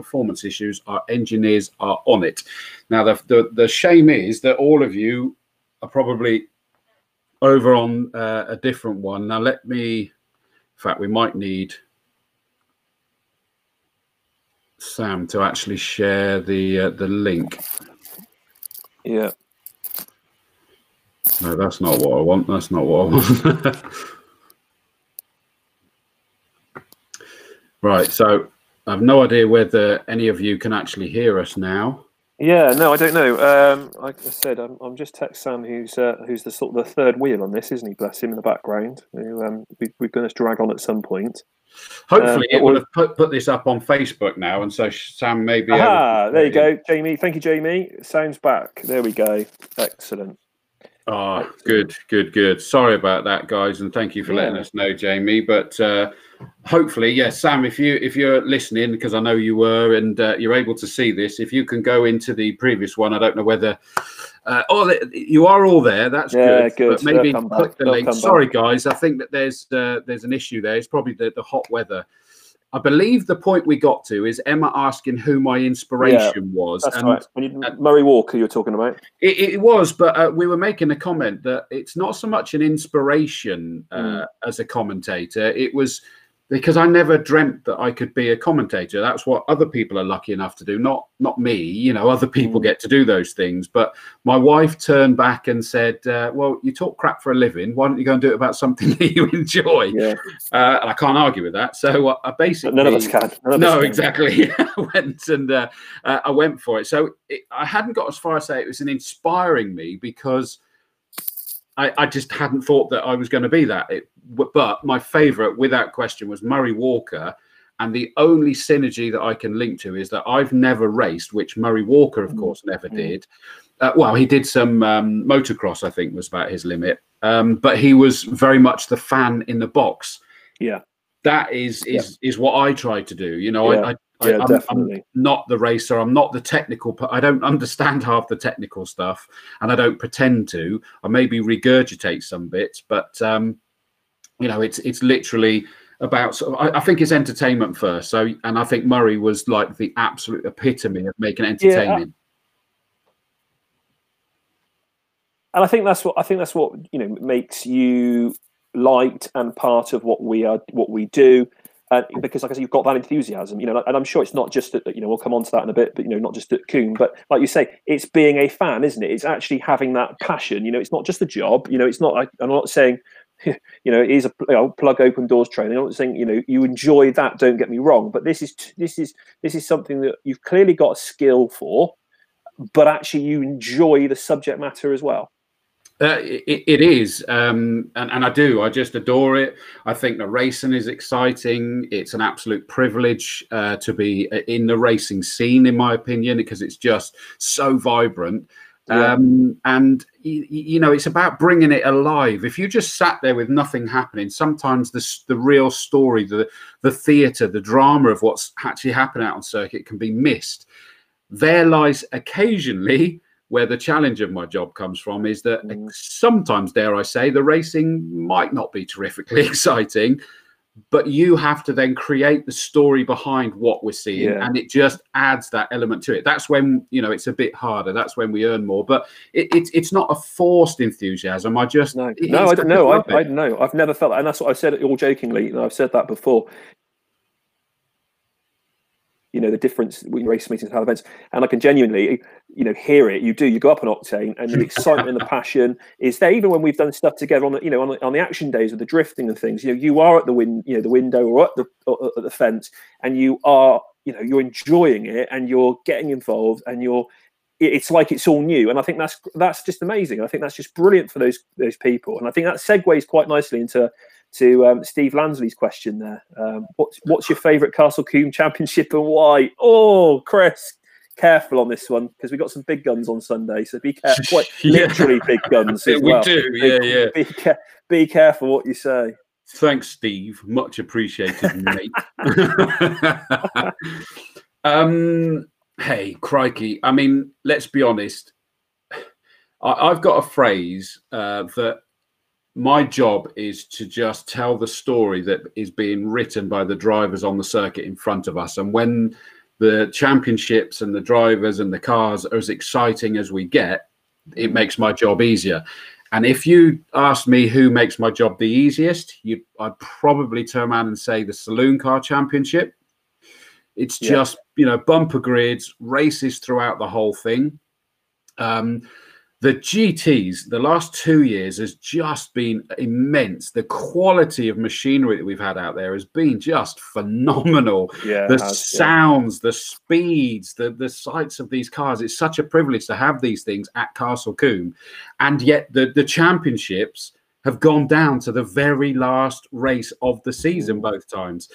performance issues. Our engineers are on it. Now, the, the, the shame is that all of you are probably over on uh, a different one. Now, let me, in fact, we might need Sam to actually share the uh, the link. Yeah. No, that's not what I want. That's not what I want. right. So I have no idea whether any of you can actually hear us now. Yeah, no, I don't know. Um, like I said, I'm, I'm just text Sam, who's uh, who's the sort of the third wheel on this, isn't he? Bless him in the background. Who um, we, we're going to drag on at some point. Hopefully, Um, it will have put, put this up on Facebook now, and so Sam may be. Ah, there you go, Jamie. Thank you, Jamie. Sounds back. There we go. Excellent. Oh, good, good, good. Sorry about that, guys, and thank you for letting us know, Jamie. But uh, hopefully, yes, Sam, if you if you're listening, because I know you were, and uh, you're able to see this, if you can go into the previous one, I don't know whether. Uh, oh, you are all there. That's Yeah, good. good. But maybe click the They'll link. Sorry, guys. I think that there's uh, there's an issue there. It's probably the, the hot weather. I believe the point we got to is Emma asking who my inspiration was. That's and right. You, Murray Walker, you're talking about. it, it was, but uh, we were making a comment that it's not so much an inspiration uh, Mm. as a commentator. It was because I never dreamt that I could be a commentator. That's what other people are lucky enough to do, not not me. You know, other people Mm. get to do those things. But my wife turned back and said, uh, "Well, you talk crap for a living. Why don't you go and do it about something that you enjoy?" Yeah, Uh, and I can't argue with that. So uh, I basically but none of us can. None of us no, can. exactly. I went and uh, uh, I went for it. So it, I hadn't got as far as say it was an inspiring me because I, I just hadn't thought that I was going to be that. It, but my favourite, without question, was Murray Walker. And the only synergy that I can link to is that I've never raced, which Murray Walker, of Mm. course, never Mm. did. Uh, well, he did some um, motocross, I think, was about his limit. Um, but he was very much the fan in the box Yeah, that is is is what I try to do. You know, Yeah. I, I, yeah, I I'm, definitely. I'm not the racer. I'm not the technical. I don't understand half the technical stuff, and I don't pretend to. I maybe regurgitate some bits, but um, you know, it's it's literally about. Of, I, I think it's entertainment first. So, and I think Murray was like the absolute epitome of making it Yeah, entertaining. and I think that's what I think that's what you know makes you liked and part of what we are, what we do. Because, like I said, you've got that enthusiasm, you know, and I'm sure it's not just that, you know, we'll come on to that in a bit, but, you know, not just at Combe, but like you say, it's being a fan, isn't it? It's actually having that passion, you know, it's not just a job, you know, it's not, I'm not saying, you know, it is a you know, plug open doors training. I'm not saying, you know, you enjoy that, don't get me wrong, but this is, this is, this is something that you've clearly got a skill for, but actually you enjoy the subject matter as well. Uh, it, it is, um, and, and I do. I just adore it. I think the racing is exciting. It's an absolute privilege uh, to be in the racing scene, in my opinion, because it's just so vibrant. Yeah. Um, and you, you know, it's about bringing it alive. If you just sat there with nothing happening, sometimes the the real story, the the theatre, the drama of what's actually happening out on circuit can be missed. There lies occasionally where the challenge of my job comes from is that Mm. sometimes, dare I say, the racing might not be terrifically exciting, but you have to then create the story behind what we're seeing, Yeah. and it just adds that element to it. That's when you know it's a bit harder. That's when we earn more, but it, it's it's not a forced enthusiasm. I just No, no, I don't know. I, I don't know. I've never felt that, and that's what I said all jokingly. And I've said that before. You know the difference between race meetings and how events, and I can genuinely, you know, hear it. You do. You go up an octane, and the excitement and the passion is there. Even when we've done stuff together on the, you know, on the, on the action days with the drifting and things, you know, you are at the win, you know, the window or at the or at the fence, and you are, you know, you're enjoying it, and you're getting involved, and you're it's like it's all new and i think that's that's just amazing i think that's just brilliant for those those people and i think that segues quite nicely into to um, steve lansley's question there um, what's what's your favorite castle combe championship and why oh chris careful on this one because we've got some big guns on sunday so be careful quite Yeah. literally big guns as we well. do, yeah, Be- yeah. be, ca- be careful what you say Thanks, Steve. Much appreciated, mate. um, hey, crikey. I mean, let's be honest. I, I've got a phrase uh, that my job is to just tell the story that is being written by the drivers on the circuit in front of us. And when the championships and the drivers and the cars are as exciting as we get, it makes my job easier. And if you ask me who makes my job the easiest, you I'd probably turn around and say the Saloon Car Championship. It's yeah. just you know bumper grids, races throughout the whole thing. Um, the GTs, the last two years has just been immense. The quality of machinery that we've had out there has been just phenomenal. Yeah, the has, sounds, yeah. the speeds, the the sights of these cars. It's such a privilege to have these things at Castle Combe, and yet the the championships have gone down to the very last race of the season both times.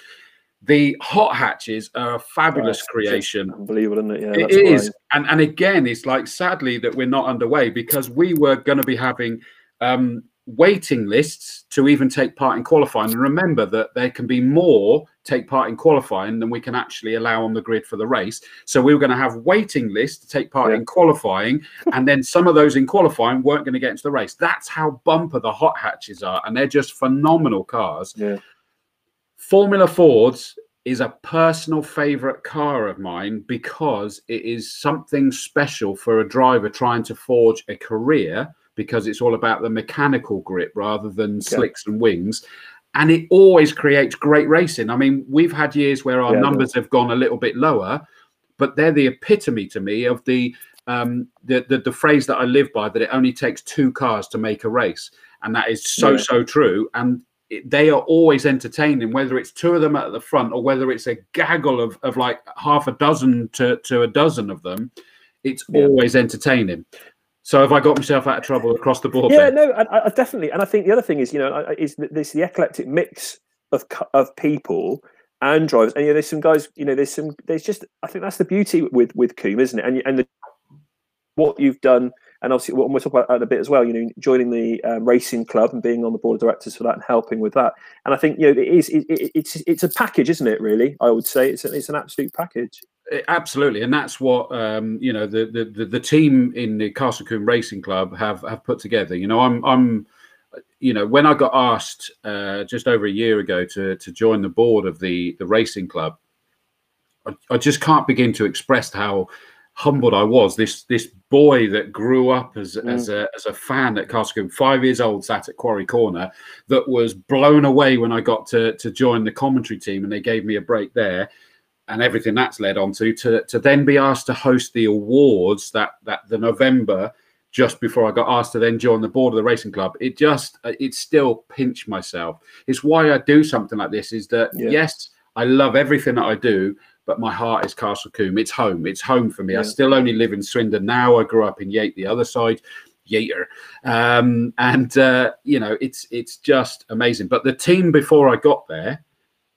The hot hatches are a fabulous oh, creation. Unbelievable, isn't it? Yeah, it is. And and again, it's like sadly that we're not underway because we were going to be having um, waiting lists to even take part in qualifying. And remember that there can be more take part in qualifying than we can actually allow on the grid for the race. So we were going to have waiting lists to take part yeah. in qualifying, and then some of those in qualifying weren't going to get into the race. That's how bumper the hot hatches are, and they're just phenomenal cars. Yeah. Formula Fords is a personal favorite car of mine because it is something special for a driver trying to forge a career because it's all about the mechanical grip rather than slicks yeah. and wings. And it always creates great racing. I mean, we've had years where our yeah, numbers have gone a little bit lower, but they're the epitome to me of the, um, the, the the phrase that I live by that it only takes two cars to make a race, and that is so yeah. so true. And they are always entertaining, whether it's two of them at the front or whether it's a gaggle of, of like half a dozen to, to a dozen of them. It's yeah. always entertaining. So have I got myself out of trouble across the board? Yeah, no, I, I definitely. And I think the other thing is, you know, is this the eclectic mix of of people and drivers. And you know, there's some guys, you know, there's some, there's just, I think that's the beauty with with Combe, isn't it? And and the, what you've done and obviously we'll, we'll talk about that a bit as well. You know, joining the um, racing club and being on the board of directors for that and helping with that. And I think you know it is it, it, it's it's a package, isn't it? Really, I would say it's a, it's an absolute package. Absolutely, and that's what um, you know the, the the team in the Castle Combe Racing Club have have put together. You know, I'm I'm you know when I got asked uh, just over a year ago to to join the board of the the racing club, I, I just can't begin to express how humbled I was. This this boy that grew up as mm. as a as a fan at Castle five years old, sat at Quarry Corner, that was blown away when I got to to join the commentary team, and they gave me a break there, and everything that's led on to to to then be asked to host the awards that that the November. Just before I got asked to then join the board of the racing club, it just it still pinched myself. It's why I do something like this. Is that yeah. yes, I love everything that I do, but my heart is Castle Combe. It's home. It's home for me. Yeah. I still only live in Swindon now. I grew up in Yate, the other side, Yater, um, and uh, you know it's it's just amazing. But the team before I got there.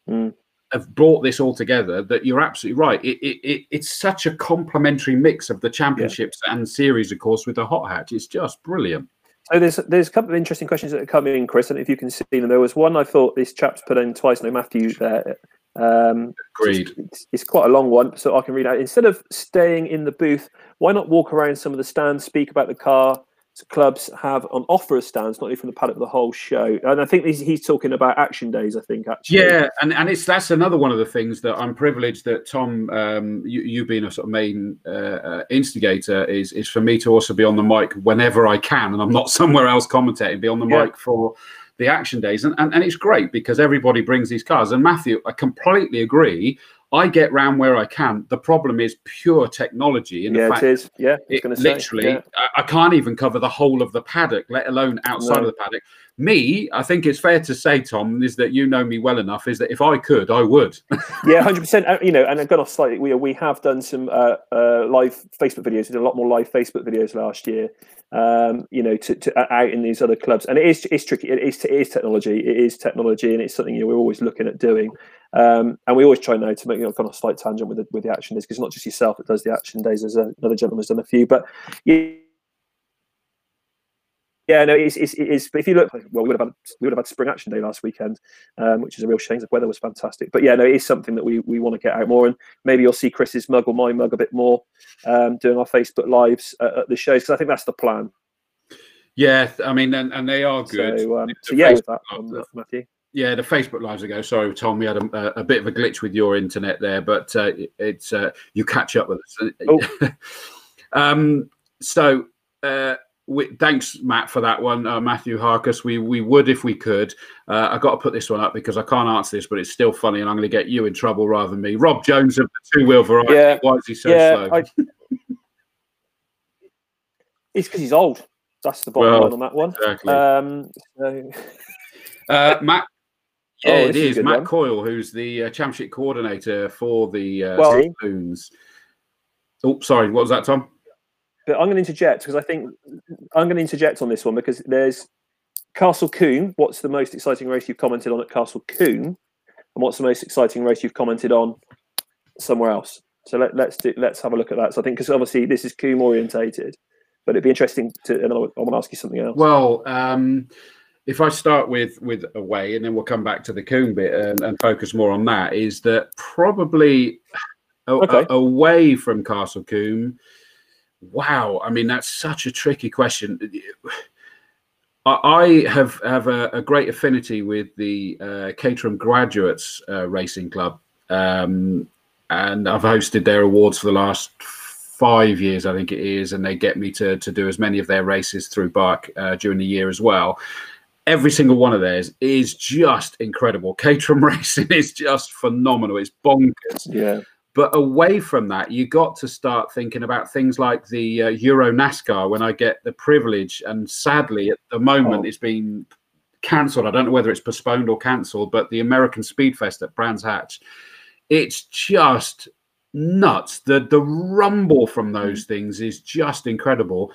Mm. Have brought this all together that you're absolutely right. It, it, it it's such a complementary mix of the championships yeah. and series, of course, with the hot hatch. It's just brilliant. So there's there's a couple of interesting questions that are coming in, Chris. And if you can see them, there was one I thought this chap's put in twice. No, Matthew there um, Agreed. It's, it's, quite a long one, so I can read out. Instead of staying in the booth, why not walk around some of the stands, speak about the car? So clubs have on offer of stands, not only from the paddock, the whole show. And I think he's, he's talking about action days. I think actually. Yeah, and, and it's that's another one of the things that I'm privileged that Tom, um, you, you being a sort of main uh, uh, instigator, is is for me to also be on the mic whenever I can, and I'm not somewhere else commentating. Be on the yeah. mic for the action days. And, and, and it's great because everybody brings these cars. And Matthew, I completely agree. I get round where I can. The problem is pure technology. In the yeah, fact it is. Yeah, it, literally, say, yeah. I, I, can't even cover the whole of the paddock, let alone outside no. of the paddock. Me, I think it's fair to say, Tom, is that you know me well enough. Is that if I could, I would. yeah, hundred percent. Uh, you know, and I've gone off slightly. We we have done some uh, uh, live Facebook videos. We did a lot more live Facebook videos last year um, you know, to, to, uh, out in these other clubs. And it is it's tricky. It is, it is technology. It is technology, and it's something you know, we're always looking at doing. Um, and we always try now to make you know, kind of slight tangent with the, with the action days because it's not just yourself that does the action days. There's a, another gentleman has done a few, but yeah, no, it's, it's, it is. But if you look, well, we would have had we would have had spring action day last weekend, um, which is a real shame. The weather was fantastic, but yeah, no, it is something that we, we want to get out more, and maybe you'll see Chris's mug or my mug a bit more um, doing our Facebook lives at, at the shows because I think that's the plan. Yeah, I mean, and, and they are good. So, um, so yeah, that, Matthew. Yeah, the Facebook lives ago. Sorry, Tom, we had a, a bit of a glitch with your internet there, but uh, it's uh, you catch up with us. Oh. um, so, uh, we, thanks, Matt, for that one, uh, Matthew Harkus. We we would if we could. Uh, I got to put this one up because I can't answer this, but it's still funny, and I'm going to get you in trouble rather than me. Rob Jones of the two wheel variety. Yeah. Why is he so yeah, slow? I... it's because he's old. That's the bottom well, line on that one. Exactly. Um, so... uh, Matt yeah, oh, it is Matt one. Coyle, who's the uh, championship coordinator for the uh, well, Spoons. Oh, sorry, what was that, Tom? But I'm going to interject because I think I'm going to interject on this one because there's Castle Combe. What's the most exciting race you've commented on at Castle Combe, and what's the most exciting race you've commented on somewhere else? So let, let's do, let's have a look at that. So I think because obviously this is Combe orientated, but it'd be interesting to. And I want to ask you something else. Well. Um, if I start with with away, and then we'll come back to the Combe bit and, and focus more on that, is that probably okay. a, away from Castle Combe. Wow, I mean that's such a tricky question. I have have a, a great affinity with the uh, Caterham Graduates uh, Racing Club, um, and I've hosted their awards for the last five years, I think it is, and they get me to to do as many of their races through BARC uh, during the year as well every single one of theirs is just incredible. Caterham racing is just phenomenal. It's bonkers. Yeah. But away from that, you got to start thinking about things like the uh, Euro NASCAR. When I get the privilege, and sadly at the moment oh. it's been cancelled. I don't know whether it's postponed or cancelled, but the American Speedfest at Brands Hatch, it's just nuts. The the rumble from those things is just incredible.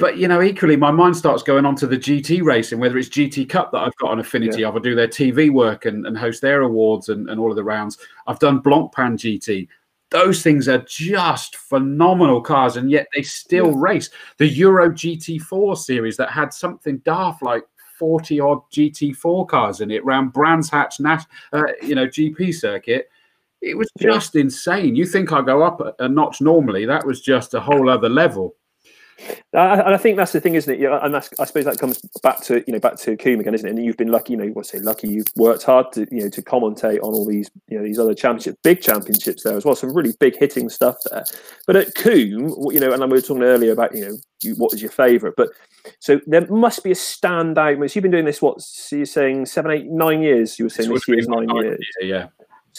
But you know, equally, my mind starts going on to the GT racing, whether it's GT Cup that I've got an affinity yeah. of. I do their TV work and, and host their awards and, and all of the rounds. I've done Blancpain GT. Those things are just phenomenal cars, and yet they still yeah. race. The Euro GT4 series that had something daft like 40 odd GT4 cars in it around Brands Hatch, Nash, uh, you know, GP circuit. It was just yeah. insane. You think I go up a notch normally? That was just a whole other level. And I think that's the thing, isn't it? Yeah, and that's, I suppose that comes back to you know back to Combe again, isn't it? And you've been lucky, you know, what say lucky? You've worked hard to you know to commentate on all these you know these other championships, big championships there as well. Some really big hitting stuff there. But at Combe, you know, and we were talking earlier about you know you, what was your favourite, but so there must be a standout. So you've been doing this what? So you're saying seven, eight, nine years? You were saying this year's nine years. Yeah.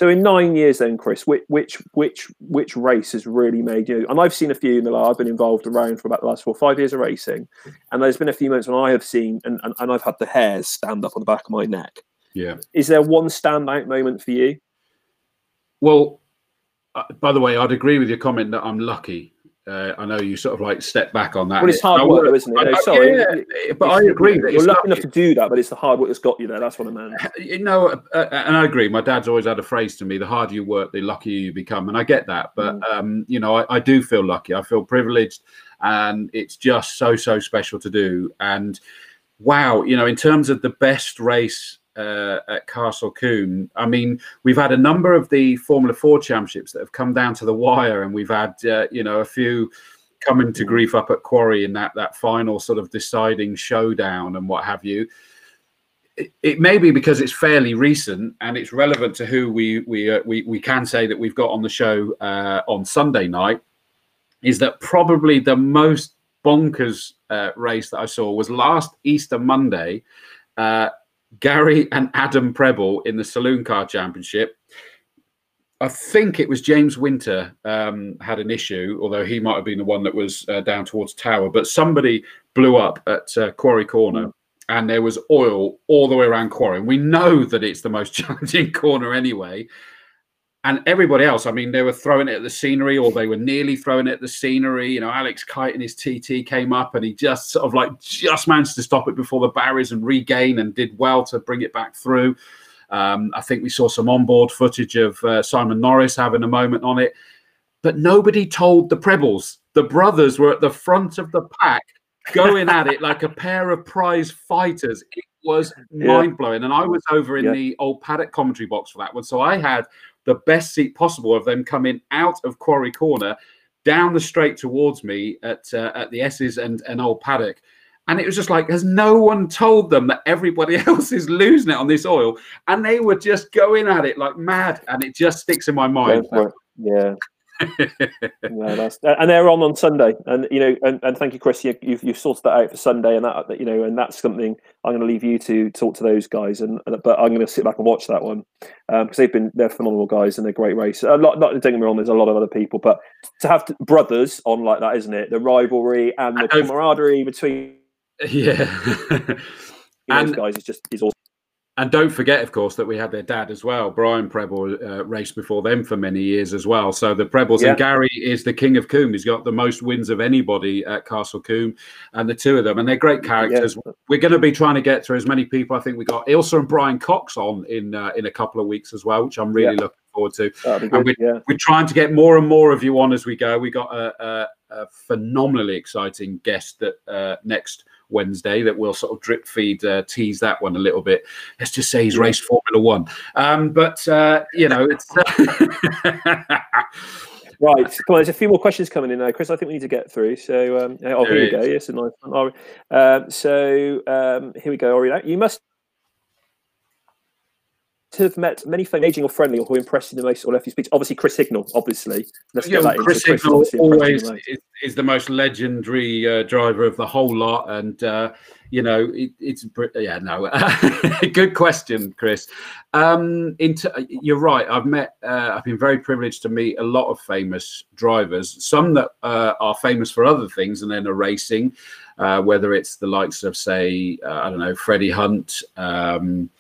So in nine years, then Chris, which which which which race has really made you? And I've seen a few in the last. I've been involved around for about the last four five years of racing, and there's been a few moments when I have seen and, and, and I've had the hairs stand up on the back of my neck. Yeah. Is there one standout moment for you? Well, uh, by the way, I'd agree with your comment that I'm lucky uh, I know you sort of like step back on that. Well, it's hard work, isn't it? No, sorry, yeah, but I agree that you're lucky enough to do that, but it's the hard work that's got you there. That's what I meant. You know, uh, uh, and I agree. My dad's always had a phrase to me: "The harder you work, the luckier you become," and I get that. But mm. um, you know, I, I do feel lucky. I feel privileged, and it's just so so special to do. And wow, you know, in terms of the best race uh, at Castle Combe. I mean, we've had a number of the Formula Four championships that have come down to the wire, and we've had uh, you know a few coming to grief up at Quarry in that that final sort of deciding showdown and what have you. It, it may be because it's fairly recent and it's relevant to who we we uh, we we can say that we've got on the show uh, on Sunday night. Is that probably the most bonkers uh, race that I saw was last Easter Monday. Gary and Adam Prebble in the Saloon Car Championship. I think it was James Winter um, had an issue, although he might have been the one that was uh, down towards Tower. But somebody blew up at uh, Quarry Corner, and there was oil all the way around Quarry. And we know that it's the most challenging corner anyway and everybody else, I mean, they were throwing it at the scenery or they were nearly throwing it at the scenery. You know, Alex Kite and his TT came up and he just sort of like just managed to stop it before the barriers and regain and did well to bring it back through. Um, I think we saw some onboard footage of uh, Simon Norris having a moment on it, but nobody told the Prebbles. The brothers were at the front of the pack going at it like a pair of prize fighters. It was mind blowing. And I was over in yeah. the old paddock commentary box for that one. So I had the best seat possible of them coming out of Quarry Corner down the straight towards me at uh, at the S's and, and Old Paddock. And it was just like, has no one told them that everybody else is losing it on this oil? And they were just going at it like mad. And it just sticks in my mind. Yeah. No, that's and they're on on Sunday, and you know, and, and thank you, Chris. You, you've you've sorted that out for Sunday, and that you know, and that's something I'm going to leave you to talk to those guys, and, and but I'm going to sit back and watch that one because um, they've been they're phenomenal guys and they're great race. A lot, not don't get me wrong, there's a lot of other people, but to have brothers on like that, isn't it? The rivalry and the camaraderie between yeah, and guys is just is awesome and don't forget, of course, that we had their dad as well. Brian Prebble uh, raced before them for many years as well. So the Prebbles yeah. and Gary is the king of Combe. He's got the most wins of anybody at Castle Combe, and the two of them, and they're great characters. Yeah. We're going to be trying to get through as many people. I think we got Ilsa and Brian Cox on in uh, in a couple of weeks as well, which I'm really yeah. looking forward to. And we're, we're, trying to get more and more of you on as we go. We got a, a, a phenomenally exciting guest that uh, next Wednesday that we'll sort of drip feed uh, tease that one a little bit. Let's just say he's raced Formula One, um, but uh, you know it's. right, come on. There's a few more questions coming in now, Chris. I think we need to get through. So, um, oh, here we go. Yes, a nice one. Um, so um, here we go. You must have met many famous aging or friendly or who impressed you the most or left you speech? Obviously, Chris Hignell, obviously. Let's yeah, that Chris Hignell always is, is, the most legendary uh, driver of the whole lot. And, uh, you know, it, it's, yeah, no. Good question, Chris. Um, into, you're right. I've met, uh, I've been very privileged to meet a lot of famous drivers, some that uh, are famous for other things and then are racing. Uh, whether it's the likes of, say, uh, I don't know, Freddie Hunt, um,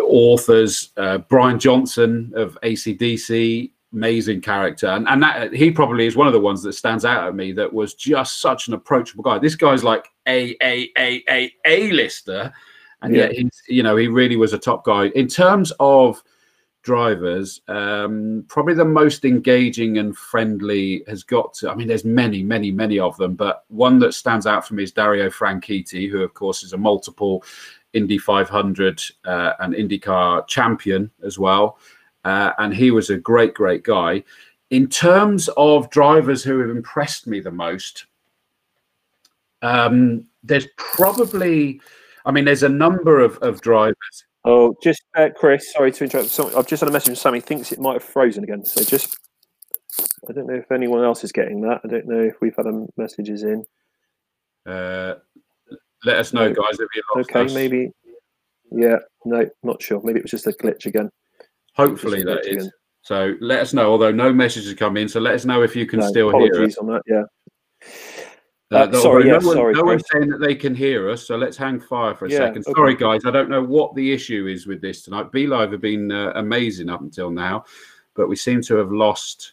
authors, uh, Brian Johnson of ACDC, amazing character, and and that he probably is one of the ones that stands out at me. That was just such an approachable guy. This guy's like a a a a a lister, and yeah. yet he's you know he really was a top guy in terms of drivers um, probably the most engaging and friendly has got to i mean there's many many many of them but one that stands out for me is dario franchitti who of course is a multiple Indy 500 uh, and IndyCar champion as well. Uh, and he was a great, great guy. In terms of drivers who have impressed me the most, um, there's probably, I mean, there's a number of, of drivers. Oh, just uh, Chris, sorry to interrupt. So, I've just had a message from Sammy. Thinks it might have frozen again. So just, I don't know if anyone else is getting that. I don't know if we've had messages in. Uh, let us know, guys, if you lost Okay, us. maybe. Yeah, no, not sure. Maybe it was just a glitch again. Hopefully that is. Again. So let us know. Although no messages come in, so let us know if you can no, still hear us. on that. Yeah. Uh, uh, sorry, no, one, sorry, no one's saying that they can hear us, so let's hang fire for a yeah, second. Okay. Sorry, guys, I don't know what the issue is with this tonight. Be Live have been uh, amazing up until now, but we seem to have lost.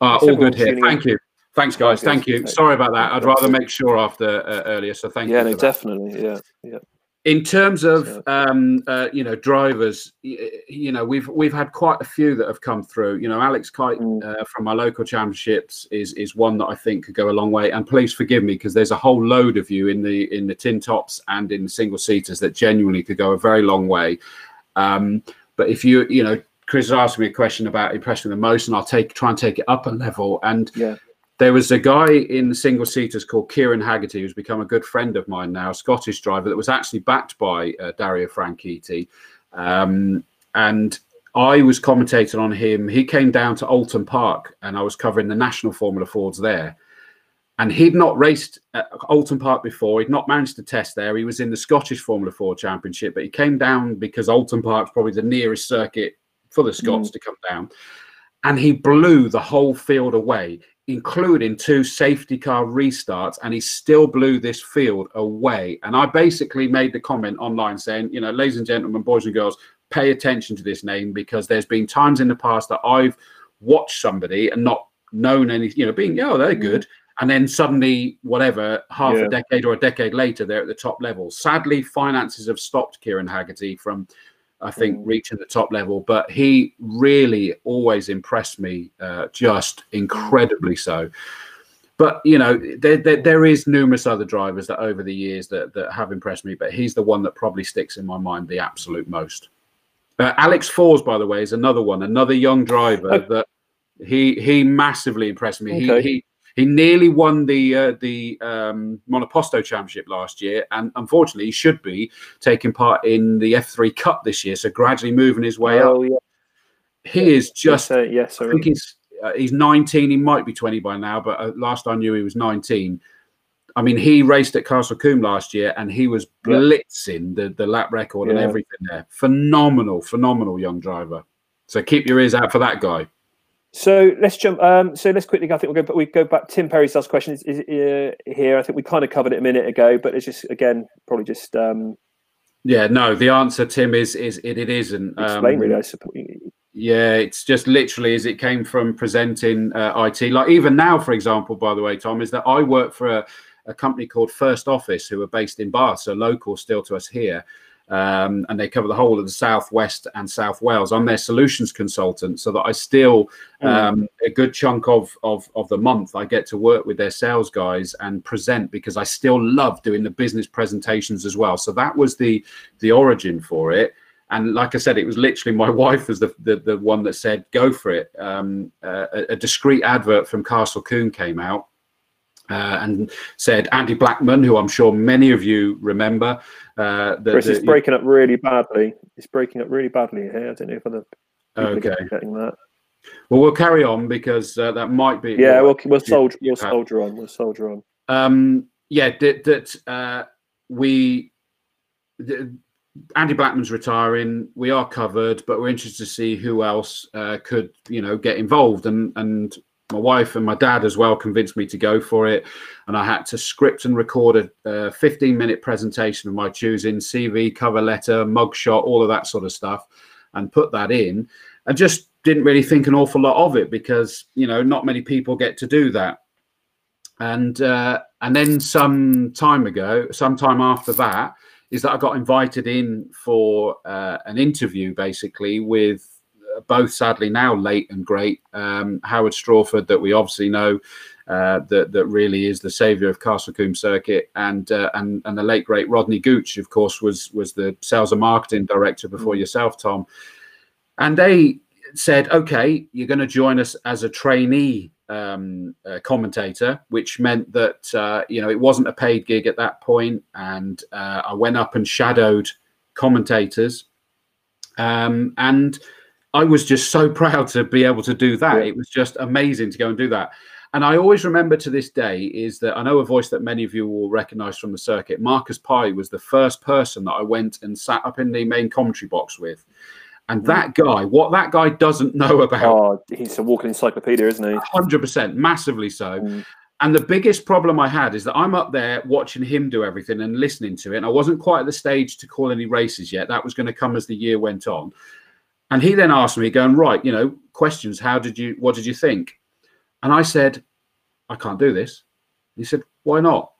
Ah, all good here. Thank you. Thanks, guys. Thank you. Sorry about that. I'd rather make sure after uh, earlier. So thank yeah, you. Yeah, no, definitely. Yeah, yeah. In terms of um, uh, you know drivers, you know we've we've had quite a few that have come through. You know, Alex Kite mm. uh, from my local championships is is one that I think could go a long way. And please forgive me because there's a whole load of you in the in the tin tops and in the single seaters that genuinely could go a very long way. Um, but if you you know Chris asked me a question about impressing the most, and I'll take try and take it up a level. And yeah there was a guy in the single seaters called Kieran Haggerty, who's become a good friend of mine now, a Scottish driver that was actually backed by uh, Dario Franchitti. Um, and I was commentating on him. He came down to Oulton Park and I was covering the national Formula Fords there. And he'd not raced at Oulton Park before. He'd not managed to test there. He was in the Scottish Formula Ford Championship, but he came down because Oulton Park's probably the nearest circuit for the Scots mm. to come down. And he blew the whole field away including two safety car restarts, and he still blew this field away. And I basically made the comment online saying, you know, ladies and gentlemen, boys and girls, pay attention to this name because there's been times in the past that I've watched somebody and not known any, you know, being, oh, they're mm. good. And then suddenly, whatever, half yeah. a decade or a decade later, they're at the top level. Sadly, finances have stopped Kieran Haggerty from I think, mm. reaching the top level. But he really always impressed me, uh, just incredibly so. But you know, there, there, there is numerous other drivers that over the years that that have impressed me, but he's the one that probably sticks in my mind the absolute most. Uh, Alex Fours, by the way, is another one, another young driver that he he massively impressed me. Okay. He he He nearly won the uh, the um, Monoposto Championship last year, and unfortunately, he should be taking part in the F3 Cup this year. So gradually moving his way oh, up. Yeah. He is just. Yes, uh, yes I think he's uh, he's 19. He might be 20 by now, but uh, last I knew, he was 19. I mean, he raced at Castle Combe last year, and he was blitzing the the lap record and everything there. Phenomenal, phenomenal young driver. So keep your ears out for that guy. So let's jump. Um, so let's quickly. I think we'll go. We go back. Tim Perry's last question is, is uh, here. I think we kind of covered it a minute ago, but it's just again probably just um, Yeah, no. The answer, Tim, is is it, it isn't. explain Um, really. I suppose. Yeah, it's just literally as it came from presenting uh, IT. Like even now, for example, by the way, Tom, is that I work for a, a company called First Office, who are based in Bath, so local still to us here. Um, and they cover the whole of the southwest and south Wales. I'm their solutions consultant, so that I still um, a good chunk of, of of the month I get to work with their sales guys and present because I still love doing the business presentations as well. So that was the the origin for it and like I said, it was literally my wife was the the, the one that said go for it. Um, uh, a, a discreet advert from Castle Combe came out uh, and said Andy Blackman, who I'm sure many of you remember. Uh, the, Chris the- is breaking up really badly. It's breaking up really badly here. I don't know if other people Okay. are getting that. well, we'll carry on because uh, that might be. Yeah, we'll we'll soldier we'll soldier on. We'll soldier on. um, yeah, that, that uh, we. Andy Blackman's retiring. We are covered, but we're interested to see who else uh, could, you know, get involved. And and my wife and my dad as well convinced me to go for it. And I had to script and record a, a 15 minute presentation of my choosing, CV, cover letter, mugshot, all of that sort of stuff, and put that in. And just didn't really think an awful lot of it because you know not many people get to do that. And uh, and then some time ago, some time after that, is that I got invited in for uh, an interview, basically with both sadly now late and great. Um, Howard Strawford, that we obviously know uh, that that really is the saviour of Castle Combe Circuit, and uh, and and the late great Rodney Gooch, of course, was was the sales and marketing director before yourself, Tom, and they said, okay, you're going to join us as a trainee um, uh, commentator, which meant that uh, you know it wasn't a paid gig at that point, and uh, I went up and shadowed commentators, um, and I was just so proud to be able to do that. Yeah. It was just amazing to go and do that. And I always remember to this day is that I know a voice that many of you will recognize from the circuit. Marcus Pye was the first person that I went and sat up in the main commentary box with. And that guy, what that guy doesn't know about Oh, he's a walking encyclopedia, isn't he? hundred percent, massively so. Mm. And the biggest problem I had is that I'm up there watching him do everything and listening to it. And I wasn't quite at the stage to call any races yet. That was going to come as the year went on. And he then asked me, going, right, you know, questions. How did you? What did you think? And I said, I can't do this. He said, why not?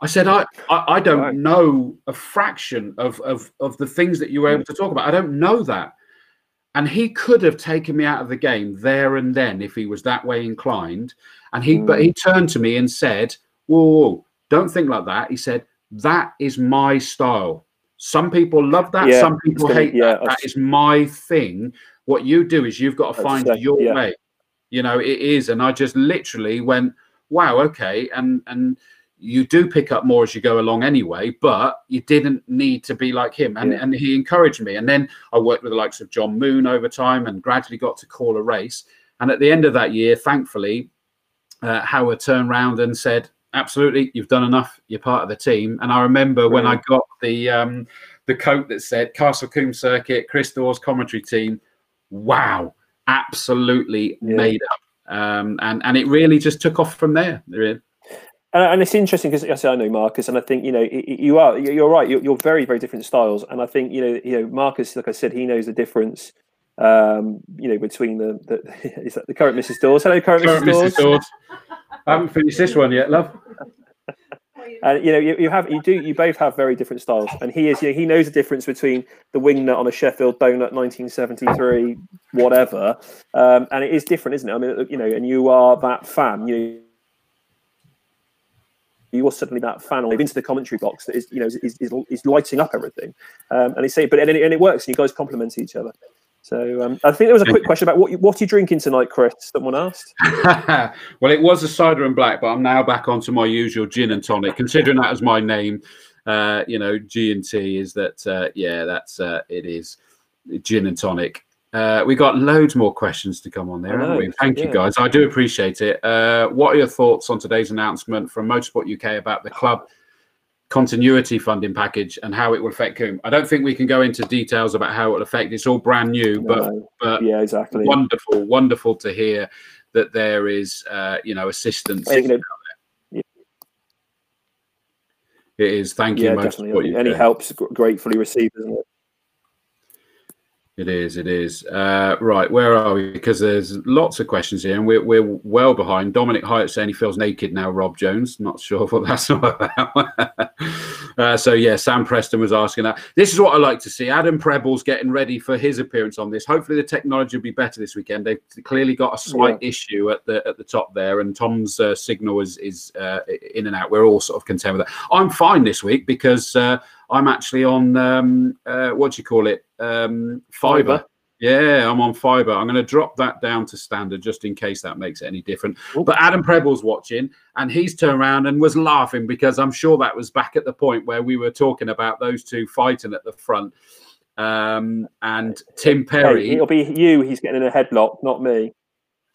I said, I, I, I don't Right. know a fraction of, of, of the things that you were able to talk about. I don't know that. And he could have taken me out of the game there and then if he was that way inclined. And he, but he mm. turned to me and said, whoa, whoa, don't think like that. He said, that is my style. Some people love that. Yeah, some people hate yeah, that. That is my thing. What you do is you've got to find the- your yeah. way. You know, it is. And I just literally went, wow, okay. And, and, you do pick up more as you go along anyway, but you didn't need to be like him. And, Yeah. and he encouraged me. And then I worked with the likes of John Moon over time and gradually got to call a race. And at the end of that year, thankfully, uh, Howard turned round and said, absolutely, you've done enough. You're part of the team. And I remember when I got the um, the coat that said Castle Combe Circuit, Chris Dawes commentary team. Wow, absolutely Yeah. made up. Um, and and it really just took off from there. Really. And, and it's interesting because I say I know Marcus, and I think you know you are you- you're right. You're, you're very very different styles, and I think you know you know Marcus, like I said, he knows the difference. Um, you know between the the, is that the current Mrs. Dawes. Hello, current, Sorry, Mrs. Dawes. Mrs. Dawes. I haven't finished this one yet, love. And you know you, you have you do you both have very different styles, and he is you know, he knows the difference between the wing nut on a Sheffield donut 1973 whatever, um, and it is different, isn't it? I mean you know, and you are that fan. You you are suddenly that fan or into the commentary box that is you know is, is, is lighting up everything, um, and he say but and it, and it works, and you guys complement each other. So um, I think there was a quick question about what you, what are you drinking tonight, Chris? Someone asked. well, it was a cider and black, but I'm now back onto my usual gin and tonic. Considering that as my name, uh, you know, G and T is that. Uh, yeah, that's uh, it is gin and tonic. Uh, we got loads more questions to come on there, haven't we? Thank yeah. you, guys. I do appreciate it. Uh, what are your thoughts on today's announcement from Motorsport UK about the club continuity funding package and how it will affect Combe. I don't think we can go into details about how it will affect. It's all brand new, but, no. but yeah, exactly. Wonderful, wonderful to hear that there is, uh, you know, assistance. You know, yeah. It is. Thank you. Yeah, definitely. Any help's gratefully received, isn't it? It is. It is. Uh, right. Where are we? Because there's lots of questions here, and we're, we're well behind. Dominic Hyatt saying he feels naked now. Rob Jones. Not sure what that's all about. Uh, so yeah, Sam Preston was asking that. This is what I like to see. Adam Prebbles getting ready for his appearance on this. Hopefully the technology will be better this weekend. They've clearly got a slight yeah. issue at the at the top there, and Tom's uh, signal is is uh, in and out. We're all sort of content with that. I'm fine this week because uh, I'm actually on um, uh, what do you call it? Um, fiber. Yeah, I'm on fiber. I'm going to drop that down to standard just in case that makes it any different. But Adam Prebble's watching and he's turned around and was laughing because I'm sure that was back at the point where we were talking about those two fighting at the front. Um, and Tim Perry. Hey, it'll be you he's getting in a headlock, not me.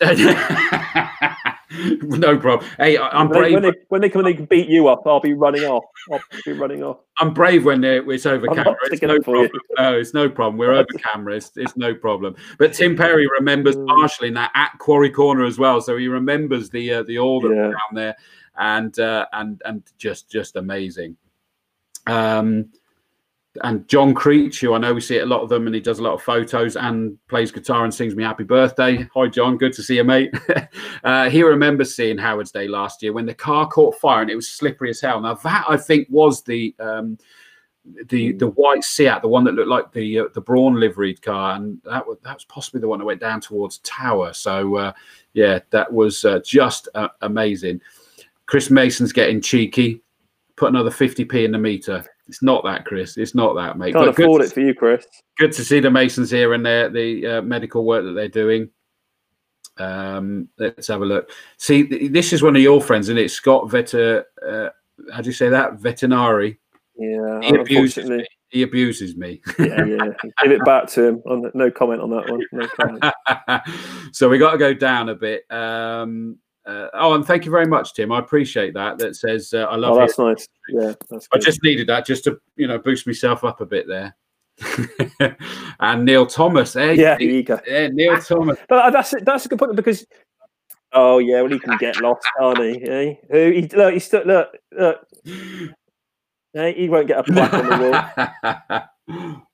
no problem. Hey, I'm when brave. When they, when they come and they can beat you up, I'll be running off. I'll be running off. I'm brave when it's over I'm camera. It's no problem. No, it's no problem. We're over camera. It's, it's, no problem. But Tim Perry remembers mm. partially in that at Quarry Corner as well, so he remembers the uh, the order yeah. down there, and uh, and and just just amazing. Um, and John Creech, who I know we see a lot of them, and he does a lot of photos and plays guitar and sings me happy birthday. Hi, John. Good to see you, mate. uh, he remembers seeing Howard's Day last year when the car caught fire and it was slippery as hell. Now that I think was the um, the the white Seat, the one that looked like the uh, the Brawn liveried car, and that was that was possibly the one that went down towards Tower. So uh, yeah, that was uh, just uh, amazing. Chris Mason's getting cheeky. Put another 50p in the meter. It's not that, Chris. It's not that, mate. Can't but afford it for you, Chris. Good to see the Masons here and their the uh, medical work that they're doing. Um, let's have a look. See, this is one of your friends, isn't it? Scott Vetter. Uh, how do you say that? Veterinary. Yeah, he abuses me. He abuses me. yeah, yeah. Give it back to him. no comment on that one. No comment. so we got to go down a bit. Um, uh, oh, and thank you very much, Tim. I appreciate that. That says uh, I love. Oh, that's it. nice. Yeah, that's I just needed that just to you know boost myself up a bit there. and Neil Thomas, eh? Yeah, you. Yeah, Neil Thomas. But that's that's a good point because. Oh yeah, well he can get lost, can't he? Eh? Who he look, he's still look look. Eh? He won't get a plaque on the wall.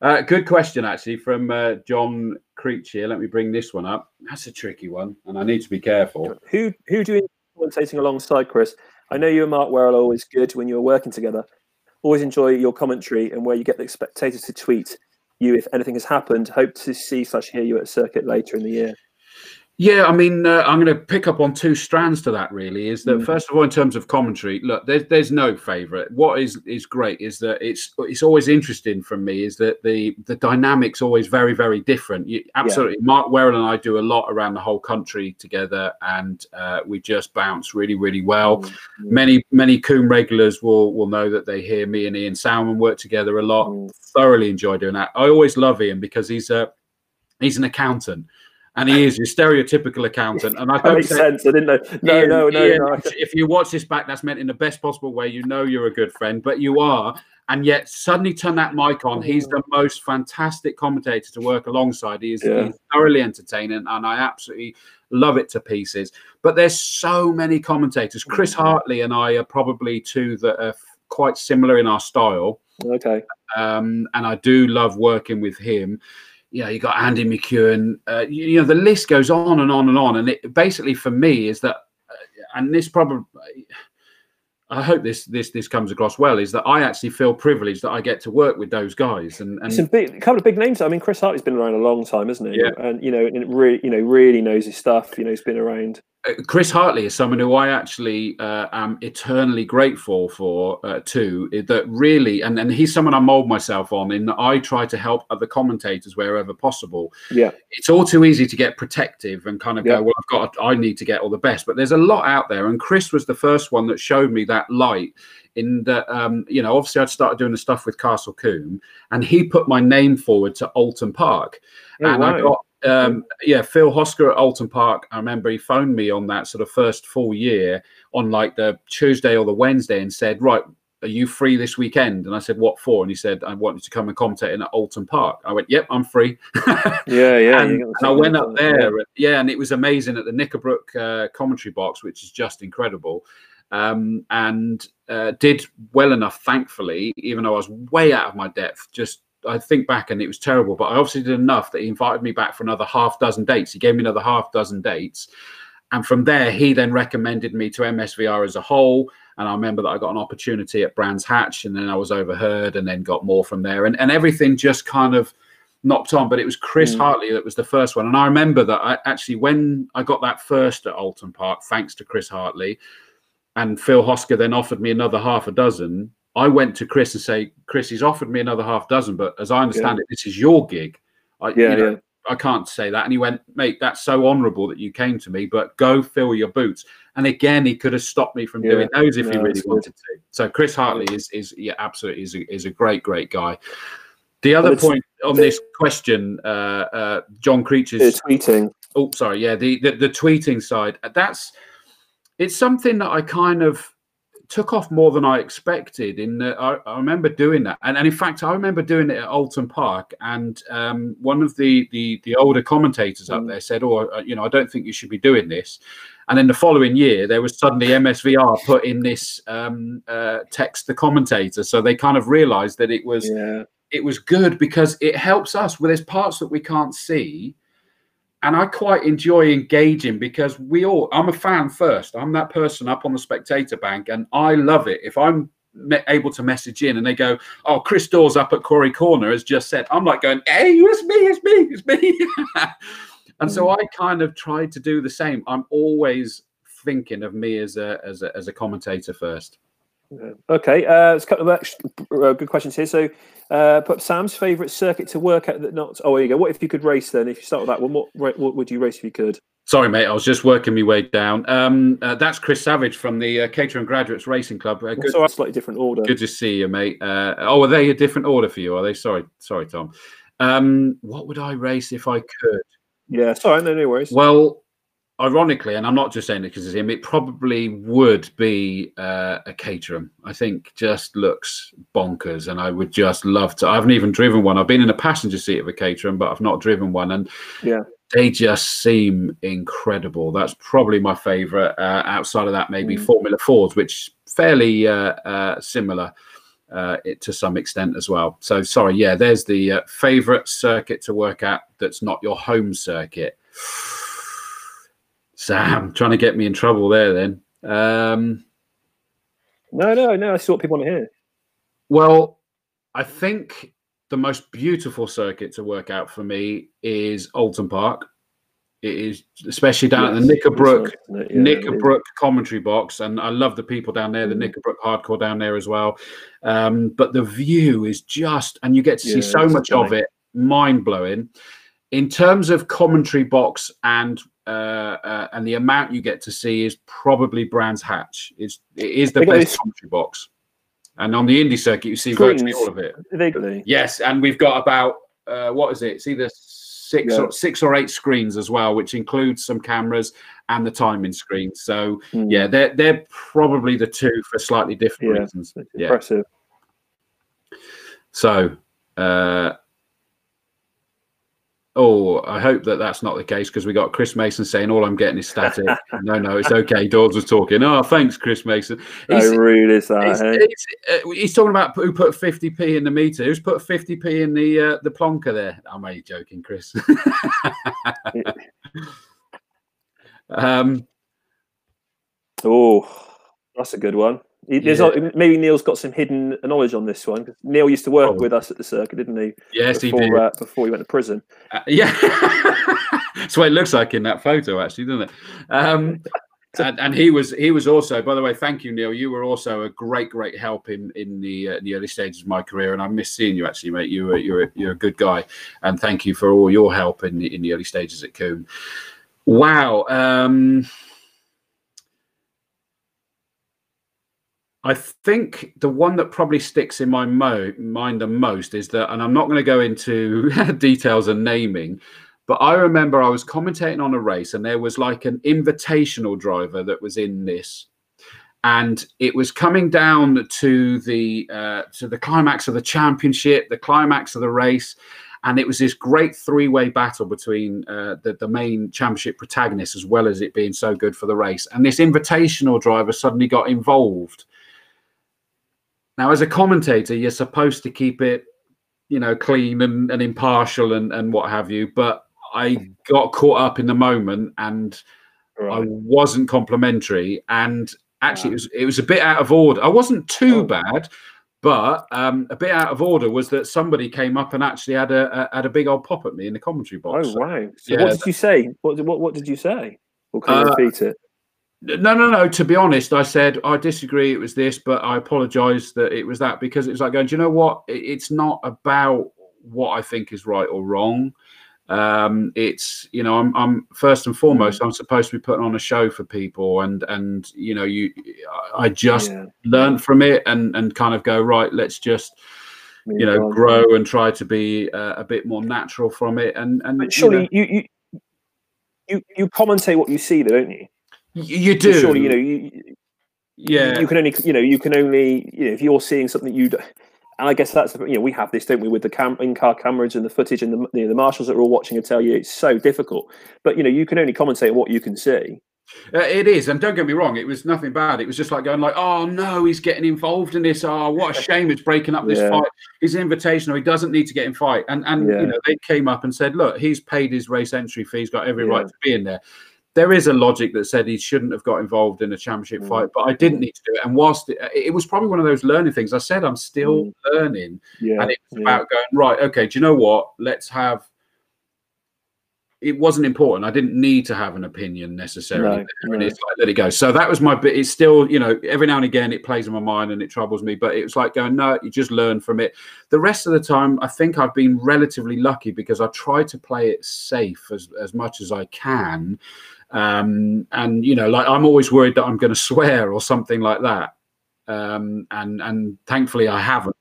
Uh, good question, actually, from uh, John Creech here. Let me bring this one up. That's a tricky one, and I need to be careful. Who who do you commentating alongside, Chris? I know you and Mark Werrell are always good when you were working together. Always enjoy your commentary and where you get the spectators to tweet you if anything has happened. Hope to see slash hear you at circuit later in the year. Yeah, I mean, uh, I'm going to pick up on two strands to that. Really, is that mm. first of all, in terms of commentary, look, there's there's no favourite. What is is great is that it's it's always interesting for me is that the the dynamics always very very different. You, absolutely, yeah. Mark Werrell and I do a lot around the whole country together, and uh, we just bounce really really well. Mm. Many many Combe regulars will will know that they hear me and Ian Salmon work together a lot. Mm. Thoroughly enjoy doing that. I always love Ian because he's a he's an accountant and he is your stereotypical accountant. And I that makes say, sense. I didn't know. No, Ian, no, no, Ian, no. If you watch this back, that's meant in the best possible way. You know you're a good friend, but you are. And yet, suddenly turn that mic on. He's the most fantastic commentator to work alongside. He is yeah. he's thoroughly entertaining, and I absolutely love it to pieces. But there's so many commentators. Chris Hartley and I are probably two that are quite similar in our style. Okay. Um, and I do love working with him you know, you got Andy McEwen. Uh, you, you, know, the list goes on and on and on. And it basically for me is that, uh, and this probably, I hope this this this comes across well, is that I actually feel privileged that I get to work with those guys. And, and some big, a couple of big names. I mean, Chris Hartley's been around a long time, hasn't he? Yeah. And you know, and really, you know, really knows his stuff. You know, he's been around Chris Hartley is someone who I actually uh, am eternally grateful for uh, too. That really, and, and he's someone I mold myself on in that I try to help other commentators wherever possible. Yeah, it's all too easy to get protective and kind of Yeah. go, well, I've got, I need to get all the best. But there's a lot out there, and Chris was the first one that showed me that light. In that, um, you know, obviously I'd started doing the stuff with Castle Combe, and he put my name forward to Oulton Park, Oh, and I got um yeah phil hosker at oulton park i remember he phoned me on that sort of first full year on like the tuesday or the wednesday and said right are you free this weekend and i said what for and he said i want you to come and commentate in at oulton park i went yep i'm free yeah, yeah. and, you got the and I went up there, and- yeah, and it was amazing at the Knickerbrook uh, commentary box, which is just incredible. Um, and uh, did well enough, thankfully, even though I was way out of my depth. Just I think back, and it was terrible, but I obviously did enough that he invited me back for another half dozen dates. He gave me another half dozen dates, and from there, he then recommended me to MSVR as a whole. And I remember that I got an opportunity at Brands Hatch, and then I was overheard, and then got more from there, and and everything just kind of knocked on. But it was Chris Mm. Hartley that was the first one, and I remember that I actually when I got that first at Oulton Park, thanks to Chris Hartley, and Phil Hosker then offered me another half a dozen. I went to Chris and say, Chris, he's offered me another half dozen, but as I understand it, this is your gig. I, Yeah, you know, yeah. I can't say that. And he went, mate, that's so honourable that you came to me, but go fill your boots. And again, he could have stopped me from Yeah, doing those if he really good. wanted to. So Chris Hartley is is yeah, absolutely is a, is a great, great guy. The other point on this question, uh, uh, John It's tweeting. oh sorry yeah the, the the tweeting side that's it's something that i kind of took off more than i expected in that I, I remember doing that. And, and in fact i remember doing it at oulton park and um, one of the, the the older commentators up Mm. there said oh you know i don't think you should be doing this. And then the following year there was suddenly msvr put in this um, uh, text the commentator. So they kind of realized that it was Yeah, it was good because it helps us. Well there's parts that we can't see and i quite enjoy engaging because we all i'm a fan first. I'm that person up on the spectator bank and i love it. If i'm me- able to message in and they go oh chris dawes up at quarry corner has just said i'm like going hey it's me it's me it's me. And so hmm. i kind of tried to do the same. I'm always thinking of me as a as a, as a commentator first. Okay, uh, there's a couple of uh, good questions here. So, uh, put Sam's favourite circuit to work at that not. Oh, there you go. What if you could race then? If you start with that one, what what would you race if you could? Sorry, mate. I was just working my way down. Um, uh, that's Chris Savage from the uh, Caterham Graduates Racing Club. Uh, good, So, slightly different order. good to see you, mate. Uh, oh, are they a different order for you? Are they? Sorry, sorry, Tom. Um, what would I race if I could? Yeah, sorry, no, no worries. Well, ironically, and I'm not just saying it because it's him, it probably would be uh, a Caterham. I think just looks bonkers, and I would just love to. I haven't even driven one. I've been in a passenger seat of a Caterham, but I've not driven one, and Yeah. they just seem incredible. That's probably my favourite. Uh, outside of that, maybe Mm. Formula Fords, which fairly uh, uh, similar. Uh, it, to some extent as well. So sorry, yeah. There's the uh, favourite circuit to work at that's not your home circuit. Sam, trying to get me in trouble there. Then, um, No, no, no. I see what people want to hear. well, I think the most beautiful circuit to work out for me is Oulton Park. It is, especially down at the Yes, Knickerbrook it's nice, isn't? Yeah. Knickerbrook commentary box, and I love the people down there, the Mm. Knickerbrook hardcore down there as well. Um, but the view is just, and you get to see so much of it, mind blowing. In terms of commentary box and uh, uh, and the amount you get to see is probably Brands Hatch. Is it is the best commentary box, and on the Indy circuit you see virtually all of it. They Yes, and we've got about uh, what is it? It's either six Yeah. or six or eight screens as well, which includes some cameras and the timing screen. So Mm, yeah, they're they're probably the two for slightly different Yeah. reasons. it's Yeah. impressive. So uh, oh, I hope that that's not the case because we got Chris Mason saying all I'm getting is static. no, no, it's okay. Dawes was talking. Oh, thanks, Chris Mason. He's- How rude is that? He's, eh? he's, uh, he's talking about who put 50p in the meter. Who's put 50p in the uh, the plonker there? I'm only joking, Chris. um, Oh, that's a good one. There's Yeah. maybe Neil's got some hidden knowledge on this one. Neil used to work Oh. with us at the circuit, didn't he? Yes, he before, did. Uh, before he went to prison. Uh, yeah, that's what it looks like in that photo, actually, doesn't it? Um, and, and he was he was also, by the way, thank you, Neil. You were also a great great help in in the uh, in the early stages of my career, and I miss seeing you actually, mate. You were you're a, you're a good guy, and thank you for all your help in the in the early stages at Combe. Wow. Um, I think the one that probably sticks in my mo- mind the most is that, and I'm not going to go into details and naming, but I remember I was commentating on a race and there was like an invitational driver that was in this. And it was coming down to the uh, to the climax of the championship, the climax of the race, and it was this great three-way battle between uh, the, the main championship protagonist as well as it being so good for the race. And this invitational driver suddenly got involved. Now, as a commentator, you're supposed to keep it, you know, clean and, and impartial and, and what have you. But I got caught up in the moment and I wasn't complimentary. And actually, it was it was a bit out of order. I wasn't too Oh. bad, but um, a bit out of order was that somebody came up and actually had a, a had a big old pop at me in the commentary box. Oh wow! So yeah, what did you say? What, what what did you say? Or can you Uh, repeat it? No, no, no. To be honest, I said I disagree. It was this, but I apologise that it was that because it was like going. Do you know what? It's not about what I think is right or wrong. Um, it's you know, I'm, I'm first and foremost. I'm supposed to be putting on a show for people, and and you know, you, I just Yeah. learn from it and and kind of go right. Let's just you know grow and try to be uh, a bit more natural from it. And and But you surely know, you, you you you commentate what you see, though, don't you? You, do. Surely you know you, yeah. you can only you know you can only you know if you're seeing something you. And I guess that's the- you know we have this, don't we, with the cam- in-car cameras and the footage and the you know, the marshals that are all watching and tell you it's so difficult. But you know you can only commentate what you can see. Uh, it is, and don't get me wrong, it was nothing bad. It was just like going like, "Oh no, he's getting involved in this. Oh, what a shame! It's breaking up this Yeah. fight. He's invitational. He doesn't need to get in fight." And and Yeah. you know they came up and said, "Look, he's paid his race entry fee. He's got every Yeah. right to be in there." There is a logic that said he shouldn't have got involved in a championship Mm. fight, but I didn't need to do it. And whilst it, it was probably one of those learning things, I said I'm still Mm. learning, Yeah, and it was yeah. about going right. Okay, do you know what? Let's have. It wasn't important. I didn't need to have an opinion necessarily, No, and no. it's like let it go. So that was my bit. It's still, you know, every now and again it plays in my mind and it troubles me, but it was like going, no, you just learn from it. The rest of the time, I think I've been relatively lucky because I try to play it safe as as much as I can. Um, and you know, like I'm always worried that I'm going to swear or something like that. Um, and and thankfully I haven't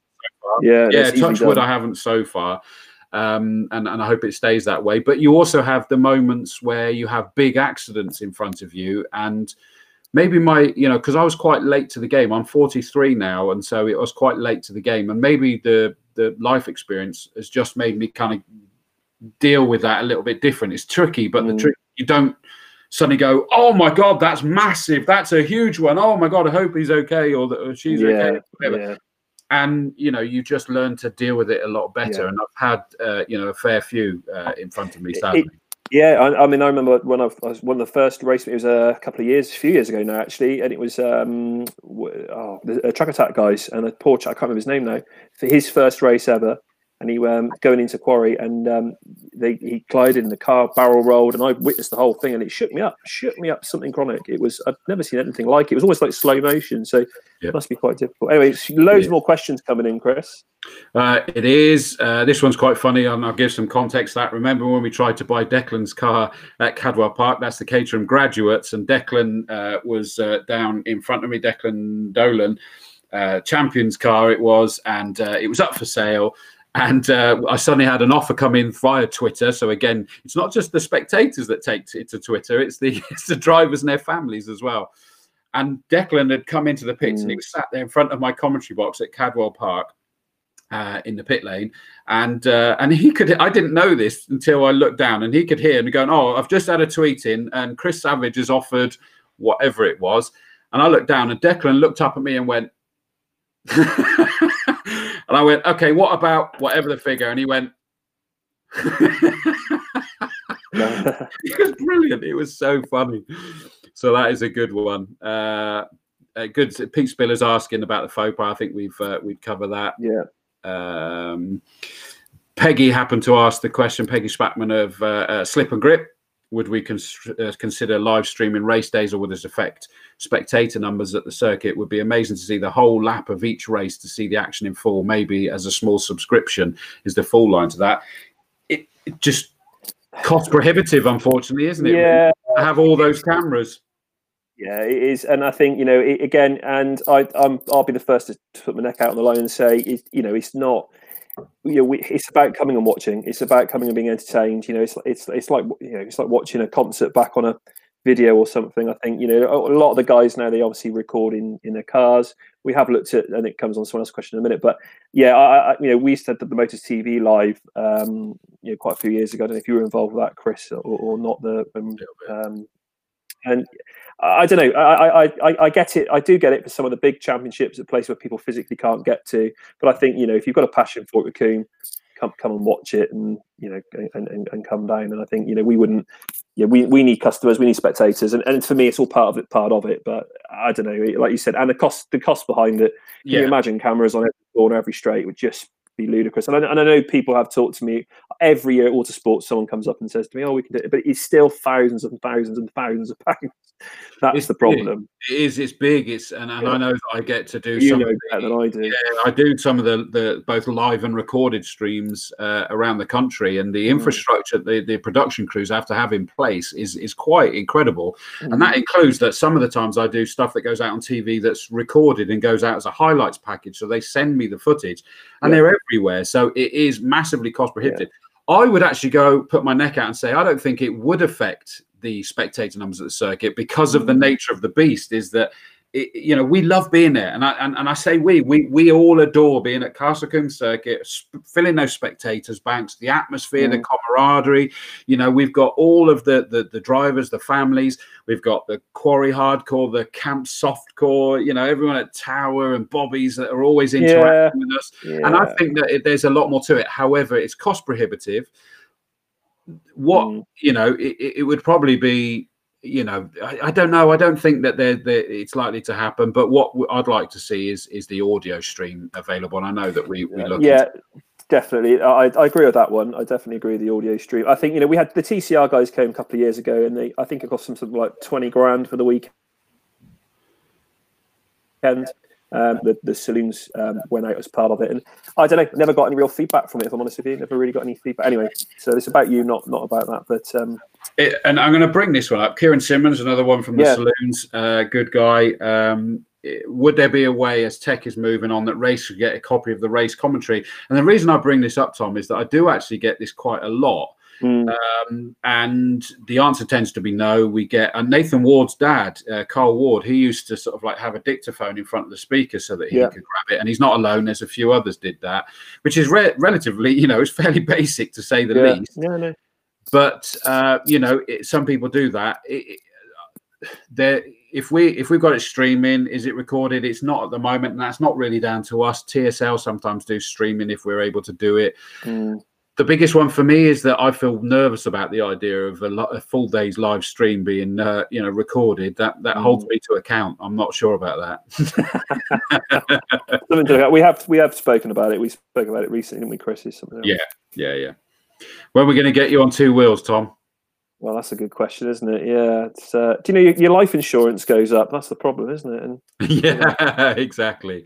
yeah, yeah, touch wood. I haven't so far. Um, and, and I hope it stays that way. But you also have the moments where you have big accidents in front of you. And maybe my, you know, because I was quite late to the game. I'm 43 now. And so it was quite late to the game. And maybe the, the life experience has just made me kind of deal with that a little bit different. It's tricky, but the Mm. trick, you don't suddenly go, oh my God, that's massive. That's a huge one. Oh my God, I hope he's okay or that she's yeah, okay. Whatever yeah. and you know you just learn to deal with it a lot better Yeah. and i've had uh, you know a fair few uh, in front of me It- sadly Yeah, I, I mean, I remember when I was one of the first races. It was a couple of years, a few years ago now, actually, and it was um, oh, the uh, track attack guys and a poor. I can't remember his name now. For his first race ever, and he um, going into quarry, and um, they he glided, in the car barrel rolled, and I witnessed the whole thing, and it shook me up, shook me up, something chronic. It was I've never seen anything like it. It was almost like slow motion, so Yeah. it must be quite difficult. Anyway, loads Yeah. more questions coming in, Chris. uh, it is uh, this one's quite funny and i'll give some context to that remember when we tried to buy declan's car at cadwell park that's the caterham graduates and declan uh, was uh, down in front of me declan dolan uh, champions car it was and uh, it was up for sale and uh, I suddenly had an offer come in via Twitter. So again, it's not just the spectators that take it to Twitter; it's the it's the drivers and their families as well. And Declan had come into the pits, and he Mm. was sat there in front of my commentary box at Cadwell Park uh, in the pit lane, and uh, and he could. I didn't know this until I looked down, and he could hear me going, "Oh, I've just had a tweet in, and Chris Savage has offered whatever it was." And I looked down, and Declan looked up at me and went. and I went, okay, what about whatever the figure? And he went, it was brilliant. It was so funny. So that is a good one. Uh, uh, good. Pete Spiller's asking about the faux pas. I think we've uh, we'd cover that. Yeah. Um, Peggy happened to ask the question. Peggy Spackman of uh, uh, Slip and Grip. Would we cons- uh, consider live streaming race days, or would this affect spectator numbers at the circuit? It would be amazing to see the whole lap of each race to see the action in full. Maybe as a small subscription is the full line to that. It, it just cost prohibitive, unfortunately, isn't it? Yeah. Have all those cameras. Yeah, it is, and I think you know it, again, and I, I'm I'll be the first to put my neck out on the line and say, it, you know, it's not you know, we, it's about coming and watching. It's about coming and being entertained. You know, it's it's it's like you know, it's like watching a concert back on a video or something. I think you know a lot of the guys now they obviously record in in their cars. We have looked at, and it comes on someone else's question in a minute. But yeah, I, I, you know, we said that the Motors TV live, um, you know, quite a few years ago. I don't know if you were involved with that, Chris, or, or not. The um, um, and I don't know. I, I, I get it. I do get it for some of the big championships at places where people physically can't get to. But I think you know if you've got a passion for it, Combe, come come and watch it, and you know, and, and, and come down. And I think you know we wouldn't. Yeah, we, we need customers, we need spectators, and, and for me, it's all part of it. Part of it, but I don't know. Like you said, and the cost, the cost behind it. Can yeah. you imagine cameras on every corner, every straight would just be ludicrous. And I, and I know people have talked to me every year at Autosport. Someone comes up and says to me, "Oh, we can do it," but it's still thousands and thousands and thousands of pounds. That's it's the problem. Big. It is. It's big. It's and, and yeah. I know I get to do. You some know better than I do. Yeah, I do some of the the both live and recorded streams uh, around the country, and the mm. infrastructure the the production crews have to have in place is is quite incredible, mm. and that mm. includes that some of the times I do stuff that goes out on TV that's recorded and goes out as a highlights package. So they send me the footage, and yeah. they're everywhere. So it is massively cost prohibitive. Yeah. I would actually go put my neck out and say I don't think it would affect the spectator numbers at the circuit because of the mm. nature of the beast. Is that it, you know we love being there, and I and, and I say we we we all adore being at Castle Combe Circuit, filling those spectators banks, the atmosphere, mm. the camaraderie. You know we've got all of the, the the drivers, the families. We've got the quarry hardcore, the camp softcore. You know everyone at Tower and Bobby's that are always interacting yeah. with us. Yeah. And I think that it, there's a lot more to it. However, it's cost prohibitive. What mm. you know, it, it would probably be you know, I, I, don't know. I don't think that they're, they're, it's likely to happen. But what I'd like to see is is the audio stream available. And I know that we we look. Yeah, definitely. I, I agree with that one. I definitely agree with the audio stream. I think you know we had the TCR guys came a couple of years ago, and they I think it cost them something like twenty grand for the weekend. Um, the, the saloons um, went out as part of it, and I don't know, never got any real feedback from it. If I'm honest with you, never really got any feedback. Anyway, so it's about you, not not about that. But um, it, and I'm going to bring this one up. Kieran Simmons, another one from the yeah. saloons, uh, good guy. Um, would there be a way, as tech is moving on, that race could get a copy of the race commentary? And the reason I bring this up, Tom, is that I do actually get this quite a lot Mm. Um, and the answer tends to be no. We get and Nathan Ward's dad, uh, Carl Ward, he used to sort of like have a dictaphone in front of the speaker so that he yeah. could grab it. And he's not alone. There's a few others did that, which is re- relatively, you know, it's fairly basic to say the yeah. least. Yeah, no. But uh, you know, it, some people do that. It, there if we if we've got it streaming is it recorded it's not at the moment and that's not really down to us tsl sometimes do streaming if we're able to do it mm the biggest one for me is that I feel nervous about the idea of a, a full day's live stream being, uh, you know, recorded. That that mm. holds me to account. I'm not sure about that. we have we have spoken about it. We spoke about it recently, didn't we, Chris? Is something else. Yeah, yeah, yeah. When are we going to get you on two wheels, Tom? Well, that's a good question, isn't it? Yeah. Uh, do you know your, your, life insurance goes up? That's the problem, isn't it? And, yeah, exactly.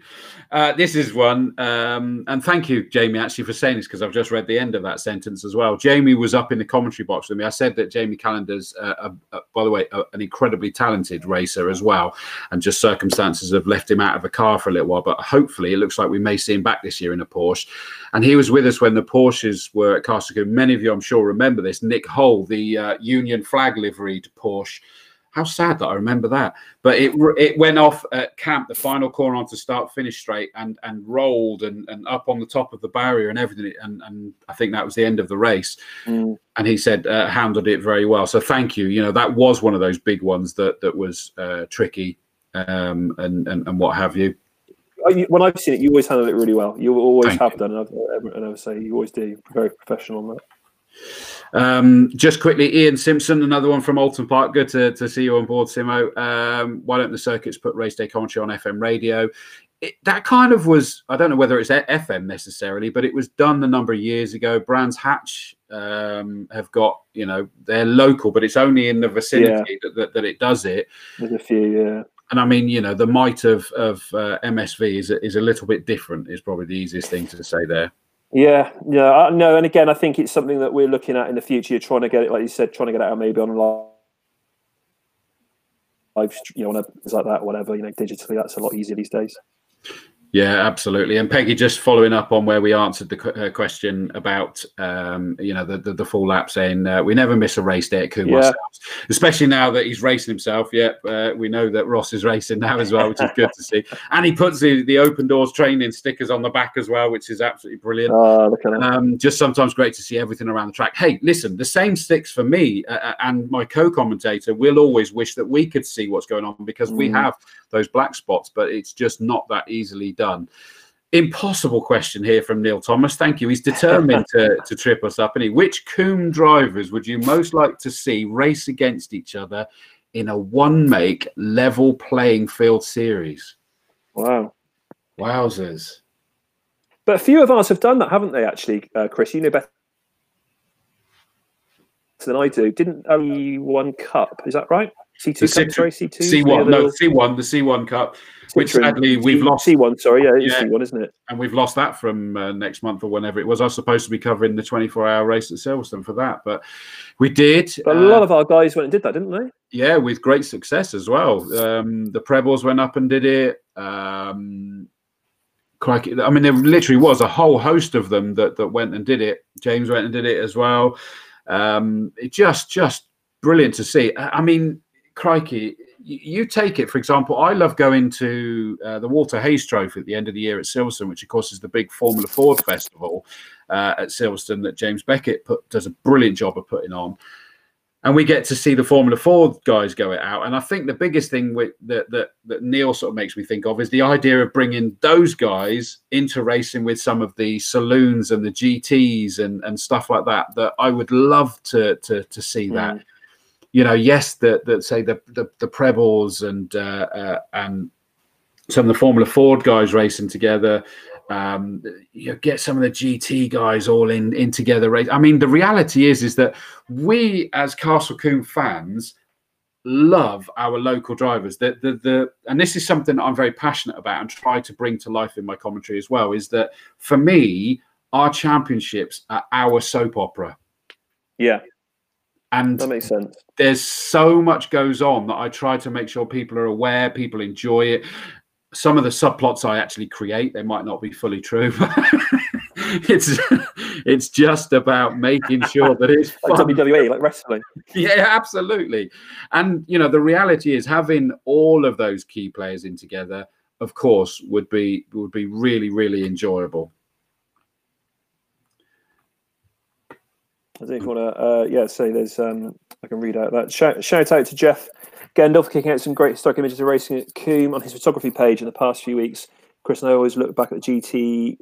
Uh, this is one, um, and thank you, Jamie, actually for saying this because I've just read the end of that sentence as well. Jamie was up in the commentary box with me. I said that Jamie Callender's, uh, a, a, by the way, a, an incredibly talented racer as well, and just circumstances have left him out of a car for a little while. But hopefully, it looks like we may see him back this year in a Porsche. And he was with us when the Porsches were at Castle Many of you, I'm sure, remember this. Nick Hull, the uh, Union flag liveried Porsche. How sad that I remember that. But it it went off at camp, the final corner on to start finish straight, and and rolled and, and up on the top of the barrier and everything. And and I think that was the end of the race. Mm. And he said uh, handled it very well. So thank you. You know that was one of those big ones that that was uh, tricky um, and, and and what have you when I've seen it, you always handle it really well. You always Thank have you. done, and I, and I would say you always do. Very professional on that. Um, just quickly, Ian Simpson, another one from Oulton Park. Good to, to see you on board, Simo. Um, why don't the circuits put race day commentary on FM radio? It, that kind of was, I don't know whether it's FM necessarily, but it was done a number of years ago. Brands Hatch um, have got, you know, they're local, but it's only in the vicinity yeah. that, that, that, it does it. There's a few, yeah. And I mean, you know, the might of, of uh, MSV is, is a little bit different, is probably the easiest thing to say there. Yeah, yeah, no, and again, I think it's something that we're looking at in the future, trying to get it, like you said, trying to get it out maybe on live, you know, on a, like that, whatever, you know, digitally. That's a lot easier these days. Yeah, absolutely. And Peggy, just following up on where we answered the question about, um, you know, the, the, the full lap, saying uh, we never miss a race day at Combe yeah. ourselves, especially now that he's racing himself. Yep, uh, we know that Ross is racing now as well, which is good to see. And he puts the, the open doors training stickers on the back as well, which is absolutely brilliant. Oh, look at um, just sometimes great to see everything around the track. Hey, listen, the same sticks for me uh, uh and my co-commentator. We'll always wish that we could see what's going on because mm. we have those black spots, but it's just not that easily done. Impossible question here from Neil Thomas. Thank you. He's determined to, to trip us up. And he, which Combe drivers would you most like to see race against each other in a one make level playing field series? Wow. Wowzers. But a few of us have done that, haven't they, actually, uh, Chris? You know better than I do. Didn't only one cup, is that right? C2 Cup, sorry, C2? C1, no, C1, the C1 Cup which sadly we've lost. C1, sorry, yeah, it's yeah. C1, isn't it? And we've lost that from uh, next month or whenever it was. I was supposed to be covering the 24 hour race at Silverstone for that, but we did. But a lot uh, of our guys went and did that, didn't they? Yeah, with great success as well. Um, the Prebbles went up and did it. Um, crikey, I mean, there literally was a whole host of them that, that went and did it. James went and did it as well. Um, it just, just brilliant to see. I mean, crikey, you take it, for example, I love going to uh, the Walter Hayes Trophy at the end of the year at Silverstone, which of course is the big Formula Ford festival uh, at Silverstone that James Beckett put, does a brilliant job of putting on. And we get to see the Formula Ford guys go it out. And I think the biggest thing with, that, that, that Neil sort of makes me think of is the idea of bringing those guys into racing with some of the saloons and the GTs and, and stuff like that. That I would love to to, to see that. Mm you know, yes, that that say the the, the Prebbles and uh, uh, and some of the Formula Ford guys racing together. Um, you get some of the GT guys all in in together. Race. I mean, the reality is is that we as Castle Combe fans love our local drivers. The, the the and this is something I'm very passionate about and try to bring to life in my commentary as well. Is that for me, our championships are our soap opera. Yeah, and that makes sense. There's so much goes on that I try to make sure people are aware, people enjoy it. Some of the subplots I actually create, they might not be fully true. it's it's just about making sure that it's like WWE, like wrestling. Yeah, absolutely. And you know, the reality is having all of those key players in together, of course, would be would be really, really enjoyable. I think want to, uh, yeah, say there's, um, I can read out that. Shout, shout out to Jeff Gendel for kicking out some great stock images of racing at Combe on his photography page in the past few weeks. Chris and I always look back at the GT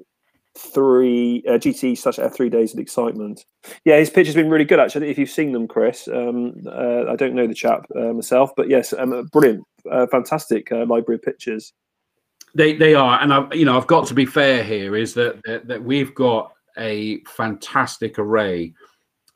three uh, GT slash F three days of excitement. Yeah, his pictures been really good actually. If you've seen them, Chris, um, uh, I don't know the chap uh, myself, but yes, um, brilliant, uh, fantastic uh, library of pictures. They they are, and I've you know I've got to be fair here is that that, that we've got a fantastic array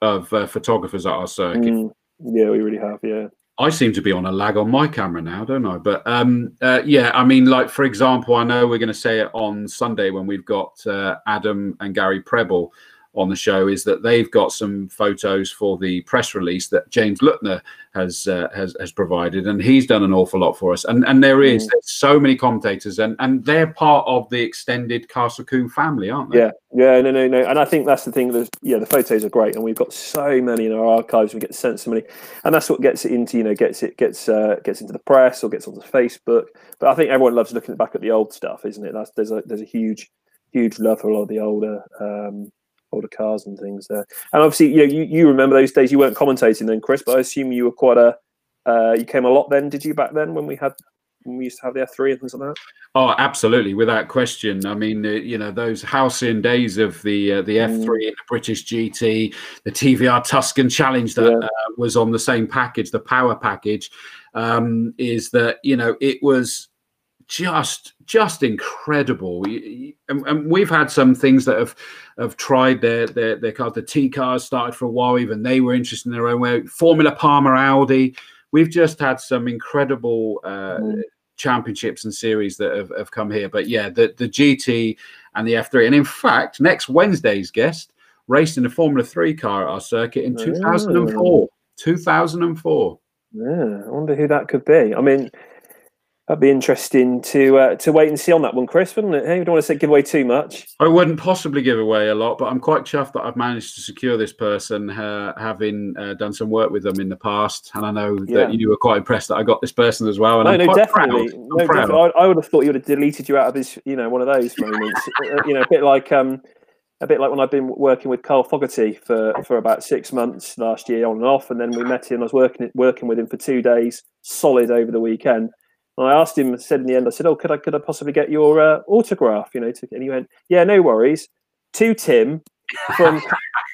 of uh, photographers at our circuit. Mm, yeah, we really have. Yeah. I seem to be on a lag on my camera now, don't I? But um, uh, yeah, I mean, like for example, I know we're going to say it on Sunday when we've got uh, Adam and Gary Prebble on the show is that they've got some photos for the press release that James Lutner has uh, has has provided, and he's done an awful lot for us. And and there is mm. so many commentators, and and they're part of the extended Castle Combe family, aren't they? Yeah, yeah, no, no, no. And I think that's the thing. That yeah, the photos are great, and we've got so many in our archives. We get sent so many, and that's what gets it into you know gets it gets uh, gets into the press or gets onto Facebook. But I think everyone loves looking back at the old stuff, isn't it? That's there's a there's a huge huge love for a lot of the older um, older cars and things there. And obviously, you know, you, you remember those days. You weren't commentating then, Chris, but I assume you were quite a uh, you came a lot then. Did you back then when we had when we used to have the F three and things like that? Oh, absolutely, without question. I mean, uh, you know, those halcyon days of the uh, the F3 mm. and the British GT, the TVR Tuscan Challenge that yeah. uh, was on the same package, the power package, um, is that you know it was just just incredible. And, and, we've had some things that have have tried their their their cars. The T cars started for a while, even they were interested in their own way. Formula Palmer Audi. We've just had some incredible. Uh, mm championships and series that have, have come here. But yeah, the, the GT and the F3. And in fact, next Wednesday's guest raced in a Formula 3 car at our circuit in 2004. 2004. Yeah, I wonder who that could be. I mean, That'd be interesting to uh, to wait and see on that one, Chris, wouldn't it? Hey, you don't want to say, give away too much. I wouldn't possibly give away a lot, but I'm quite chuffed that I've managed to secure this person, uh, having uh, done some work with them in the past, and I know yeah. that you were quite impressed that I got this person as well. And no, I'm no, definitely. No, definitely. I, I, would have thought you would have deleted you out of his, you know, one of those moments. Uh, you know, a bit like um, a bit like when I've been working with Carl Fogarty for, for about six months last year on and off, and then we met him. I was working working with him for two days, solid over the weekend and I asked him, said in the end, I said, "Oh, could I could I possibly get your uh, autograph?" You know, to, and he went, "Yeah, no worries." To Tim from,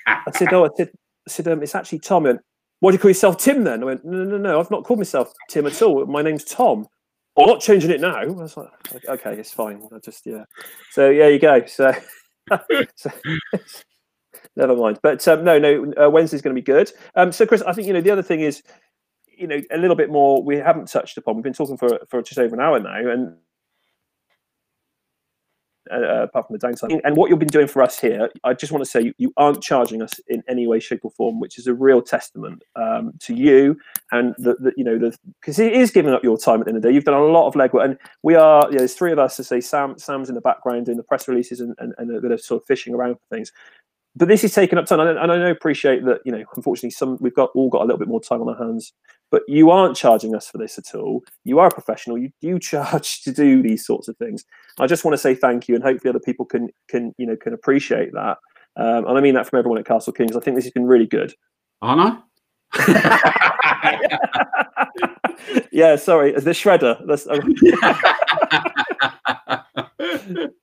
I said, "Oh, I said, I said, um, it's actually Tom." And why do you call yourself Tim then? I went, "No, no, no, I've not called myself Tim at all. My name's Tom. I'm not changing it now." I was like, "Okay, it's fine. I just yeah." So yeah, you go. So, so never mind. But um, no, no, uh, Wednesday's going to be good. Um, so Chris, I think you know the other thing is you know a little bit more we haven't touched upon. We've been talking for for just over an hour now, and uh, uh, apart from the downside. And what you've been doing for us here, I just want to say you, you aren't charging us in any way, shape, or form, which is a real testament um, to you and the you know the because it is giving up your time at the end of the day. You've done a lot of legwork, and we are. You know, there's three of us to say Sam Sam's in the background doing the press releases and, and, and a bit of sort of fishing around for things but this is taking up time, and I know appreciate that. You know, unfortunately, some we've got all got a little bit more time on our hands. But you aren't charging us for this at all. You are a professional. You do charge to do these sorts of things. I just want to say thank you, and hopefully other people can can you know can appreciate that. Um, and I mean that from everyone at Castle Kings. I think this has been really good. Aren't I? yeah, sorry, the shredder.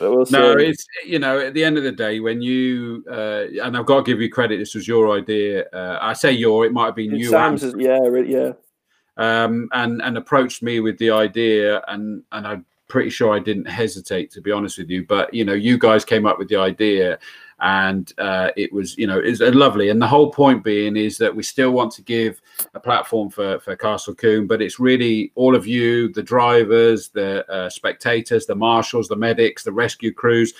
we'll no, it's you know at the end of the day when you uh, and I've got to give you credit. This was your idea. Uh, I say your. It might have been you. Sam's, yeah, yeah. Um, and and approached me with the idea, and and I'm pretty sure I didn't hesitate to be honest with you. But you know, you guys came up with the idea, and uh, it was you know is lovely and the whole point being is that we still want to give a platform for for castle combe but it's really all of you the drivers the uh, spectators the marshals the medics the rescue crews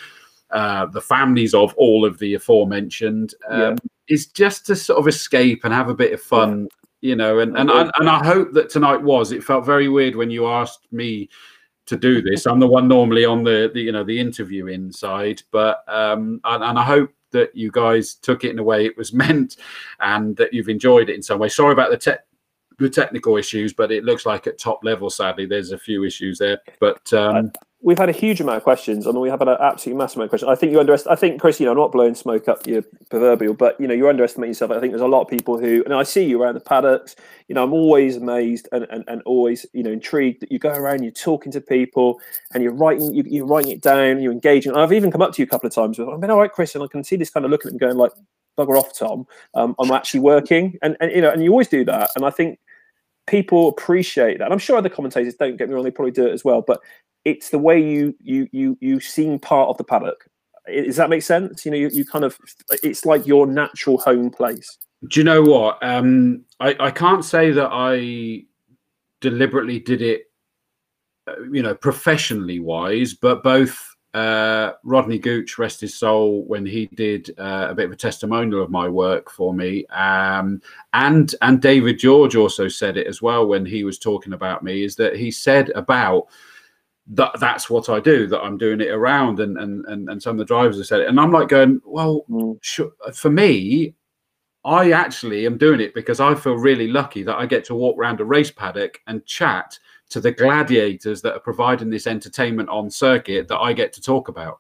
uh, the families of all of the aforementioned um, yeah. is just to sort of escape and have a bit of fun yeah. you know and and, and and i hope that tonight was it felt very weird when you asked me to do this. I'm the one normally on the, the you know the interview inside, but um, and, and, I hope that you guys took it in a way it was meant, and that you've enjoyed it in some way. Sorry about the tech the technical issues, but it looks like at top level, sadly, there's a few issues there. But um, we've had a huge amount of questions, and we have had an absolutely massive amount of questions. I think you underestimate. I think Chris, you know, I'm not blowing smoke up your proverbial, but you know, you underestimate yourself. I think there's a lot of people who, and I see you around the paddocks. You know, I'm always amazed and, and, and always you know intrigued that you go around, you're talking to people, and you're writing, you, are writing it down, you're engaging. I've even come up to you a couple of times with, I've been all right, Chris, and I can see this kind of looking at them going like, bugger off, Tom. Um, I'm actually working, and and you know, and you always do that, and I think people appreciate that. I'm sure other commentators don't get me wrong; they probably do it as well. But it's the way you you you you seem part of the paddock. Does that make sense? You know, you, you kind of it's like your natural home place. Do you know what? Um, I I can't say that I deliberately did it, uh, you know, professionally wise, but both uh, Rodney Gooch, rest his soul, when he did uh, a bit of a testimonial of my work for me, um, and and David George also said it as well when he was talking about me. Is that he said about that that's what I do, that I'm doing it around, and and and, and some of the drivers have said it, and I'm like going, well, mm. sure, for me, I actually am doing it because I feel really lucky that I get to walk around a race paddock and chat to the gladiators that are providing this entertainment on circuit that I get to talk about,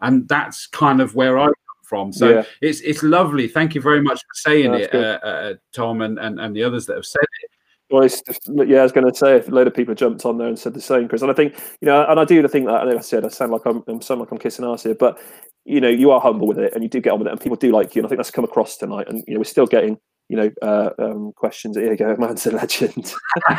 and that's kind of where I come from. So yeah. it's it's lovely. Thank you very much for saying it, uh, uh, Tom, and, and and the others that have said it Well, yeah, I was going to say a load of people jumped on there and said the same, Chris. And I think you know, and I do think that. I said I sound like I'm, I'm sound like I'm kissing ass here, but you know, you are humble with it, and you do get on with it, and people do like you. And I think that's come across tonight. And you know, we're still getting you know, uh, um, questions. Here you go, man's a legend.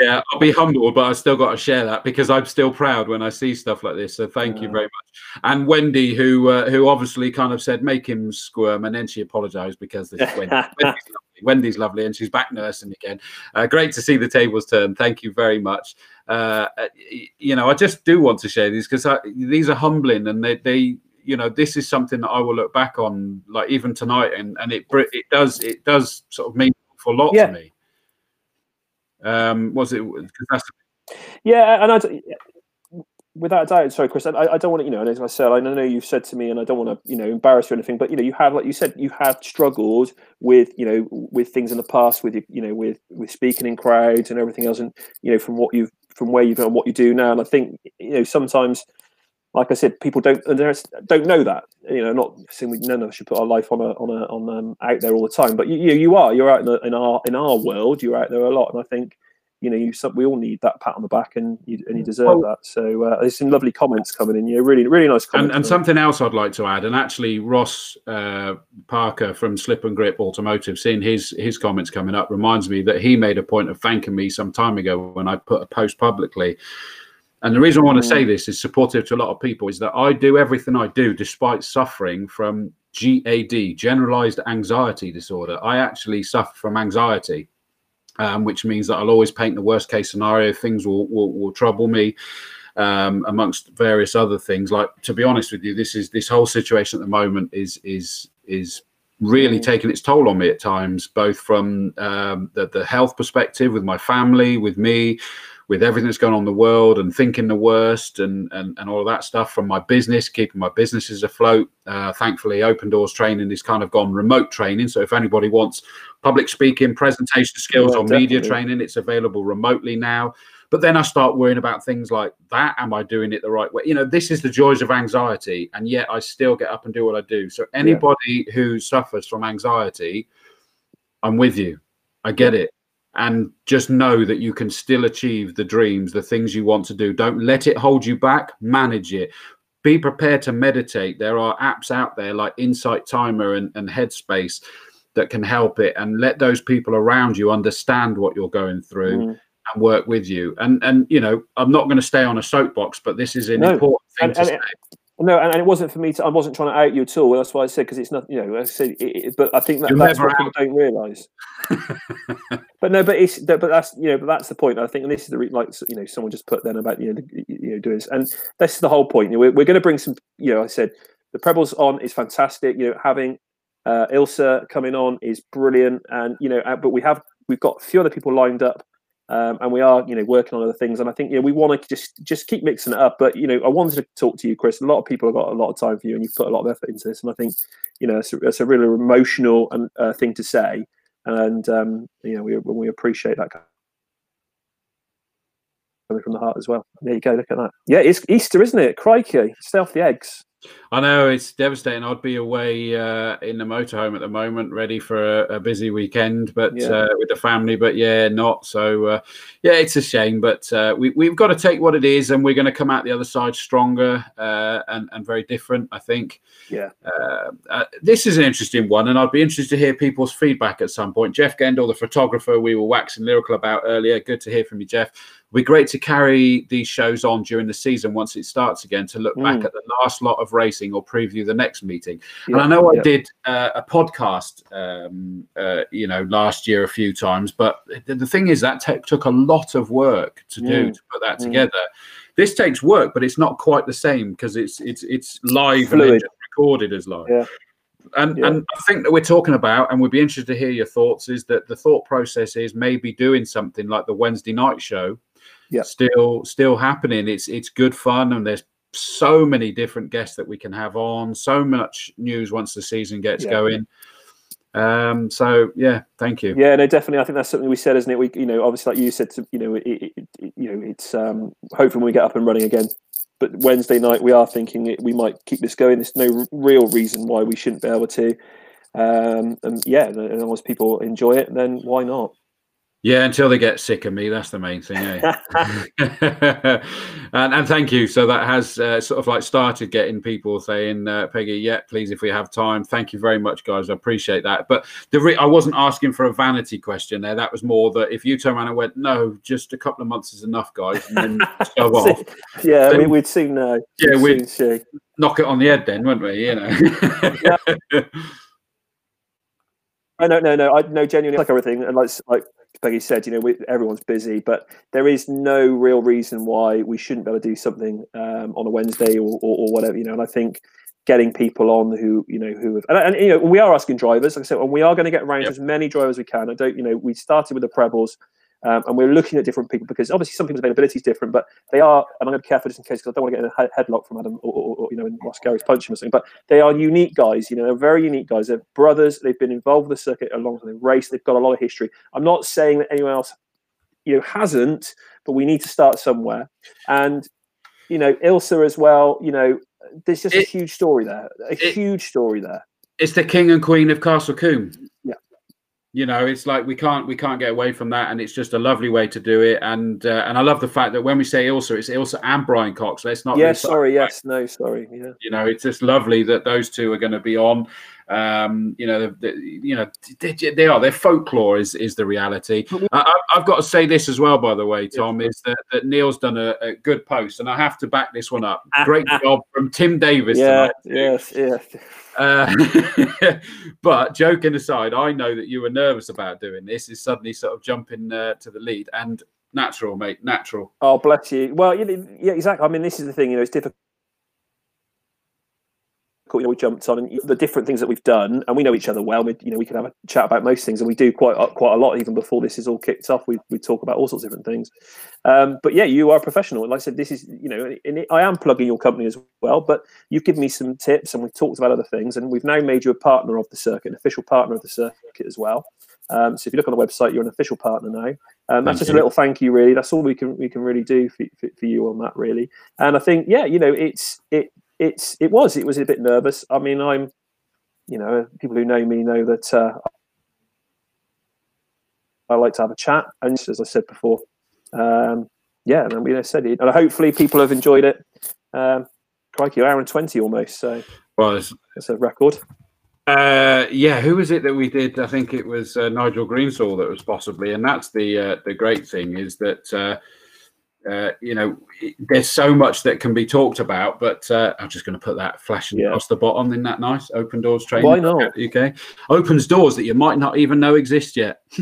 yeah, I'll be humble, but I still got to share that because I'm still proud when I see stuff like this. So thank yeah. you very much. And Wendy, who uh, who obviously kind of said make him squirm, and then she apologised because this Wendy, Wendy's, lovely. Wendy's lovely, and she's back nursing again. Uh, great to see the tables turn. Thank you very much. Uh, you know, I just do want to share these because these are humbling, and they they you know this is something that I will look back on like even tonight and and it it does it does sort of mean for a lot yeah. to me. Um, was it? Yeah, and I without a doubt, sorry, Chris, I, I don't want to, you know, and as I said, I know you've said to me, and I don't want to, you know, embarrass you or anything, but you know, you have, like you said, you have struggled with, you know, with things in the past, with you know, with with speaking in crowds and everything else, and you know, from what you've, from where you've and what you do now, and I think, you know, sometimes like I said, people don't don't know that. You know, not saying we none of us should put our life on a on a on um, out there all the time, but you you are you're out in, the, in our in our world. You're out there a lot, and I think you know you we all need that pat on the back, and you and you deserve that. So uh, there's some lovely comments coming in. Yeah, really really nice comments. And, and something else I'd like to add, and actually Ross uh, Parker from Slip and Grip Automotive, seeing his his comments coming up, reminds me that he made a point of thanking me some time ago when I put a post publicly and the reason I want to say mm. this is supportive to a lot of people is that I do everything I do despite suffering from GAD, generalized anxiety disorder. I actually suffer from anxiety, um, which means that I'll always paint the worst case scenario. Things will, will, will trouble me. Um, amongst various other things, like to be honest with you, this is this whole situation at the moment is is is really mm. taking its toll on me at times, both from um, the, the health perspective, with my family, with me, with everything that's going on in the world and thinking the worst and, and, and all of that stuff from my business, keeping my businesses afloat. Uh, thankfully, Open Doors training is kind of gone remote training. So if anybody wants public speaking, presentation skills, yeah, or definitely. media training, it's available remotely now. But then I start worrying about things like that. Am I doing it the right way? You know, this is the joys of anxiety, and yet I still get up and do what I do. So anybody yeah. who suffers from anxiety, I'm with you. I get it and just know that you can still achieve the dreams, the things you want to do. Don't let it hold you back, manage it. Be prepared to meditate. There are apps out there like Insight Timer and, and Headspace that can help it and let those people around you understand what you're going through mm. and work with you. And and you know, I'm not going to stay on a soapbox, but this is an no. important thing and, to and say. It, no, and, it wasn't for me to. I wasn't trying to out you at all. That's why I said because it's not. You know, I said, it, it, but I think that, that's what out. people don't realise. but no, but it's but that's you know, but that's the point. I think, and this is the re- like you know, someone just put then about you know, the, you know, doing this, and that's the whole point. You know, we're, we're going to bring some. You know, I said the Prebbles on is fantastic. You know, having uh, Ilsa coming on is brilliant, and you know, uh, but we have we've got a few other people lined up um, and we are, you know, working on other things. And I think, you know, we want to just just keep mixing it up. But you know, I wanted to talk to you, Chris. A lot of people have got a lot of time for you, and you've put a lot of effort into this. And I think, you know, it's a, it's a really emotional and uh, thing to say. And um, you know, we we appreciate that coming from the heart as well. There you go. Look at that. Yeah, it's Easter, isn't it? Crikey, stay off the eggs. I know it's devastating. I'd be away uh, in the motorhome at the moment, ready for a, a busy weekend, but yeah. uh, with the family. But yeah, not so. Uh, yeah, it's a shame, but uh, we we've got to take what it is, and we're going to come out the other side stronger uh, and and very different. I think. Yeah. Uh, this is an interesting one, and I'd be interested to hear people's feedback at some point. Jeff Gendel, the photographer we were waxing lyrical about earlier. Good to hear from you, Jeff be great to carry these shows on during the season once it starts again to look mm. back at the last lot of racing or preview the next meeting. Yeah, and I know yeah. I did uh, a podcast, um, uh, you know, last year a few times, but the, the thing is that t- took a lot of work to do mm. to put that mm. together. This takes work, but it's not quite the same because it's it's it's live Fluid. and recorded as live. Yeah and yeah. and I think that we're talking about, and we'd be interested to hear your thoughts. Is that the thought process is maybe doing something like the Wednesday night show, yeah. still still happening. It's it's good fun, and there's so many different guests that we can have on. So much news once the season gets yeah. going. Um, so yeah, thank you. Yeah, no, definitely. I think that's something we said, isn't it? We, you know, obviously, like you said, to, you know, it, it, it, you know, it's um, hopefully when we get up and running again. But Wednesday night, we are thinking it, we might keep this going. There's no real reason why we shouldn't be able to. Um, and yeah, and as as people enjoy it, then why not? Yeah, until they get sick of me, that's the main thing. Eh? and, and, thank you. So that has uh, sort of like started getting people saying, uh, "Peggy, yeah, please, if we have time." Thank you very much, guys. I appreciate that. But the re- I wasn't asking for a vanity question there. That was more that if you turn around and went, "No, just a couple of months is enough, guys," and then go off. Yeah, then, we'd soon know. Yeah, we'd, we'd knock it on the head then, wouldn't we? You know. yeah. Oh, no, no, no. I no genuinely like everything, and like like Peggy said, you know, we, everyone's busy, but there is no real reason why we shouldn't be able to do something um, on a Wednesday or, or, or, whatever, you know. And I think getting people on who, you know, who have, and, and you know, we are asking drivers, like I said, and we are going to get around yep. as many drivers as we can. I don't, you know, we started with the Prebbles. Um, and we're looking at different people because obviously some people's availability is different, but they are, and I'm going to be careful just in case because I don't want to get in a headlock from Adam or, or, or you know, and Ross Gary's punching or something, but they are unique guys, you know, they're very unique guys. They're brothers. They've been involved with the circuit a long time. They've raced. They've got a lot of history. I'm not saying that anyone else, you know, hasn't, but we need to start somewhere. And, you know, Ilsa as well, you know, there's just it, a huge story there, a it, huge story there. It's the king and queen of Castle Combe you know it's like we can't we can't get away from that and it's just a lovely way to do it. And uh, and i love the fact that when we say ilsa it's ilsa and brian cox. Let's not yes sorry yes no sorry yeah. You know it's just lovely that those two are going to be on. Um you know the, you know they, they, are their folklore is is the reality. I, have got to say this as well by the way tom yes. is that, that neil's done a, a, good post and i have to back this one up. Great job from tim davis yeah yes yes uh, but joking aside, I know that you were nervous about doing this. Is suddenly sort of jumping uh, to the lead and natural, mate, natural. Oh, bless you. Well, yeah, exactly. I mean, this is the thing. You know, it's difficult you know, we jumped on and the different things that we've done, and we know each other well. We, you know, we can have a chat about most things, and we do quite quite a lot even before this is all kicked off. We, we talk about all sorts of different things. Um, but yeah, you are a professional. Like I said, this is you know, it, I am plugging your company as well. But you've given me some tips, and we've talked about other things, and we've now made you a partner of the circuit, an official partner of the circuit as well. Um, so if you look on the website, you're an official partner now. Um, that's just a little thank you, really. That's all we can we can really do for, for, for, you on that, really. And I think, yeah, you know, it's it it's it was it was a bit nervous. I mean, I'm, you know, people who know me know that uh, I like to have a chat, and as I said before, um, yeah, and we said it, and hopefully people have enjoyed it. Um, crikey, hour and twenty almost. So, well, it's, it's a record. Uh, yeah, who was it that we did? I think it was uh, Nigel Greensall that was possibly, and that's the uh, the great thing is that uh, uh, you know, there's so much that can be talked about, but uh, I'm just going to put that flashing yeah. across the bottom in that nice open doors training. Why not? UK opens doors that you might not even know exist yet.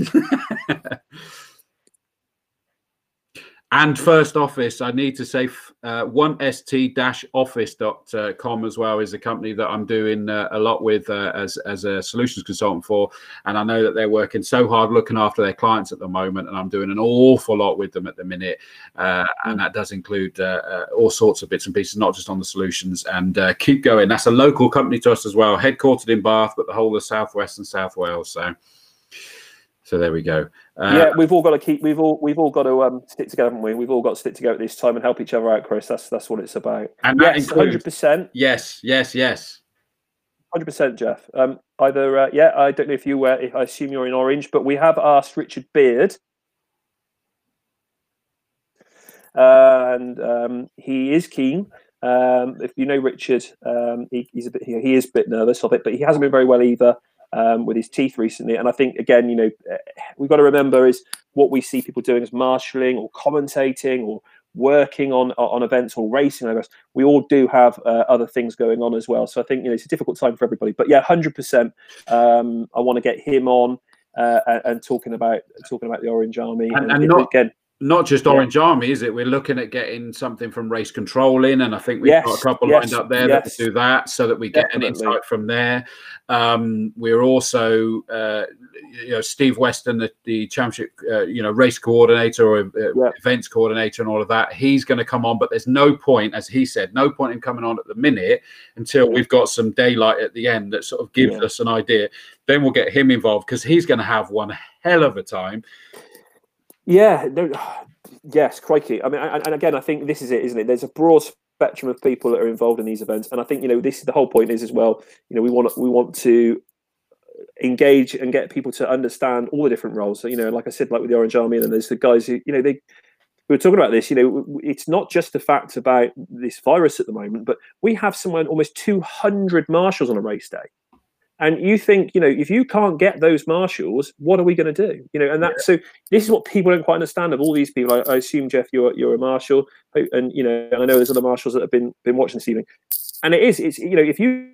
And first office, I need to say uh, 1st-office.com as well is a company that I'm doing uh, a lot with uh, as, as a solutions consultant for. And I know that they're working so hard looking after their clients at the moment. And I'm doing an awful lot with them at the minute. Uh, and that does include uh, uh, all sorts of bits and pieces, not just on the solutions. And keep going. That's a local company to us as well, headquartered in Bath, but the whole of Southwest and South Wales. So so there we go. Uh, yeah, we've all got to keep. We've all we've all got to um, stick together, haven't we? We've all got to stick together at this time and help each other out, Chris. That's that's what it's about. And yes, hundred percent. Yes, yes, yes. Hundred percent, Jeff. Um, either uh, yeah, I don't know if you were. Uh, I assume you're in orange, but we have asked Richard Beard, and um, he is keen. Um, if you know Richard, um, he, he's a bit he, he is a bit nervous of it, but he hasn't been very well either um, with his teeth recently. And I think again, you know, eh, we've got to remember is what we see people doing as marshalling or commentating or working on on events or racing. I guess we all do have uh, other things going on as well. So I think you know it's a difficult time for everybody. But yeah, hundred um, percent. I want to get him on. Uh, and, and, talking about talking about the Orange Army, and, and, and not, again, not just Orange yeah. Army, is it? We're looking at getting something from race control in, and I think we've yes, got a couple yes, lined up there yes. that do that, so that we get Definitely. an insight from there. Um, we're also, uh, you know, Steve Weston, the, the championship, uh, you know, race coordinator or uh, yeah. events coordinator, and all of that. He's going to come on, but there's no point, as he said, no point in coming on at the minute until yeah. we've got some daylight at the end that sort of gives us an idea. Then we'll get him involved because he's going to have one hell of a time yeah, no, yes, crikey. I mean, and, again, I think this is it, isn't it? There's a broad spectrum of people that are involved in these events, and I think you know this is the whole point is as well. You know, we want we want to engage and get people to understand all the different roles. So, you know, like I said, like with the Orange Army, and then there's the guys who, you know, they we were talking about this. You know, it's not just the fact about this virus at the moment, but we have somewhere almost 200 marshals on a race day. And you think, you know, if you can't get those marshals, what are we going to do? You know, and that yeah. so this is what people don't quite understand of all these people. I, I, assume Jeff, you're you're a marshal, and you know, I know there's other marshals that have been been watching this evening, and it is it's you know if you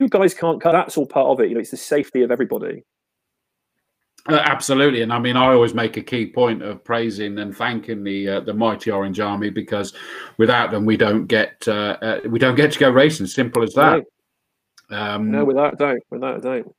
you guys can't cut. That's all part of it. You know, it's the safety of everybody. Uh, absolutely, and I mean, I always make a key point of praising and thanking the uh, the mighty Orange Army because without them, we don't get uh, uh we don't get to go racing. Simple as that. Um, no, without a doubt, without a doubt.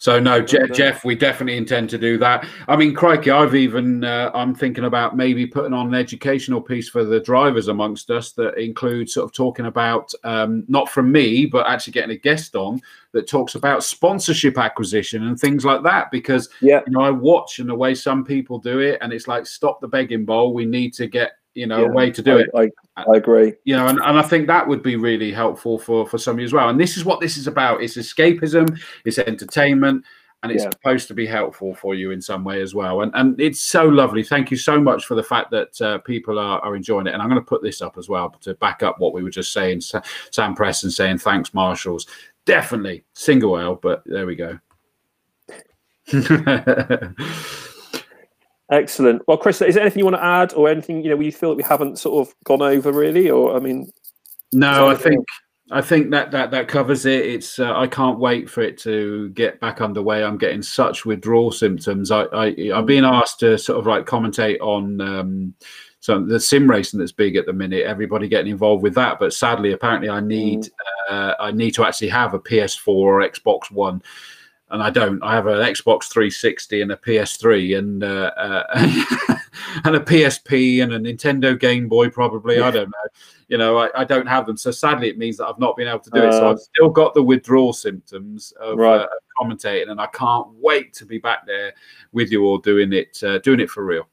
So no, Je- Jeff, we definitely intend to do that. I mean, crikey, I've even uh, I'm thinking about maybe putting on an educational piece for the drivers amongst us that includes sort of talking about um, not from me, but actually getting a guest on that talks about sponsorship acquisition and things like that. Because yeah, you know, I watch and the way some people do it, and it's like stop the begging bowl. We need to get you know, yeah, a way to do I, it. I, I, agree. You know, and, and I think that would be really helpful for for some of you as well. And this is what this is about. It's escapism, it's entertainment, and it's yeah. supposed to be helpful for you in some way as well. And and it's so lovely. Thank you so much for the fact that uh, people are, are enjoying it. And I'm going to put this up as well to back up what we were just saying. Sam Preston saying thanks, Marshals. Definitely single whale, but there we go. Excellent. Well, Chris, is there anything you want to add, or anything you know you feel that we haven't sort of gone over really, or I mean? No, I think I think that that that covers it. It's uh, I can't wait for it to get back underway. I'm getting such withdrawal symptoms. I, I I'm being asked to sort of like commentate on um, so the sim racing that's big at the minute. Everybody getting involved with that, but sadly, apparently, I need mm. uh, I need to actually have a PS4 or Xbox One and I don't. I have an Xbox 360 and a PS3 and uh, uh, and a PSP and a Nintendo Game Boy. Probably yeah. I don't know. You know, I, I, don't have them. So sadly, it means that I've not been able to do uh, it. So uh. I've still got the withdrawal symptoms of, right. uh, commentating, and I can't wait to be back there with you all doing it, uh, doing it for real.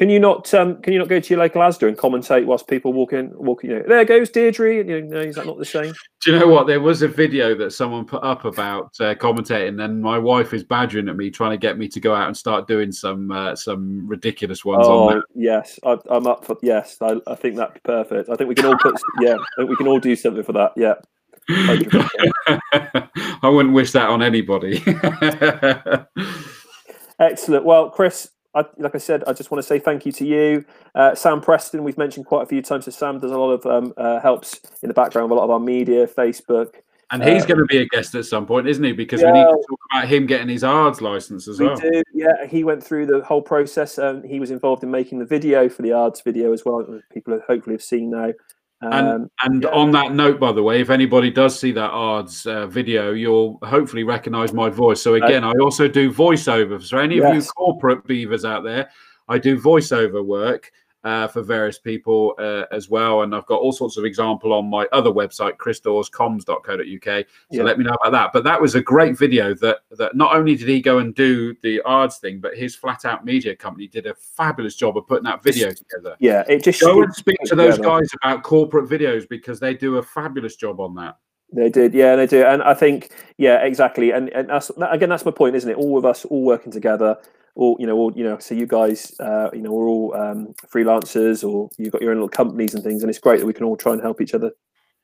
Can you not? Um, can you not go to your local Asda and commentate whilst people walk in? Walk, you know, there goes Deirdre. You know, is that not the same? Do you know what? There was a video that someone put up about uh, commentating, and my wife is badgering at me, trying to get me to go out and start doing some uh, some ridiculous ones. Oh yes, I, am up for yes. I, I think that's perfect. I think we can all put yeah. we can all do something for that. Yeah. I wouldn't wish that on anybody. Excellent. Well, Chris, I, like I said, I just want to say thank you to you, uh, Sam Preston. We've mentioned quite a few times. So Sam does a lot of um, uh, helps in the background, a lot of our media, Facebook. And he's uh, going to be a guest at some point, isn't he? Because yeah, we need to talk about him getting his ARDS license as we well. Do, yeah, he went through the whole process. Um, he was involved in making the video for the ARDS video as well. People hopefully have seen now. And, um, and yeah. on that note, by the way, if anybody does see that ARDS uh, video, you'll hopefully recognize my voice. So, again, I also do voiceovers. So, any yes. of you corporate beavers out there, I do voiceover work uh, for various people uh, as well. And I've got all sorts of example on my other website, chrisdawescoms.co.uk. So yeah. let me know about that. But that was a great video that that not only did he go and do the ARDS thing, but his flat out media company did a fabulous job of putting that video together. Yeah, it just go and speak to those guys about corporate videos because they do a fabulous job on that. They did, yeah, they do, and I think, yeah, exactly, and and that's again, that's my point, isn't it? All of us, all working together, all you know, all you know. So you guys, uh, you know, we're all um, freelancers, or you've got your own little companies and things, and it's great that we can all try and help each other,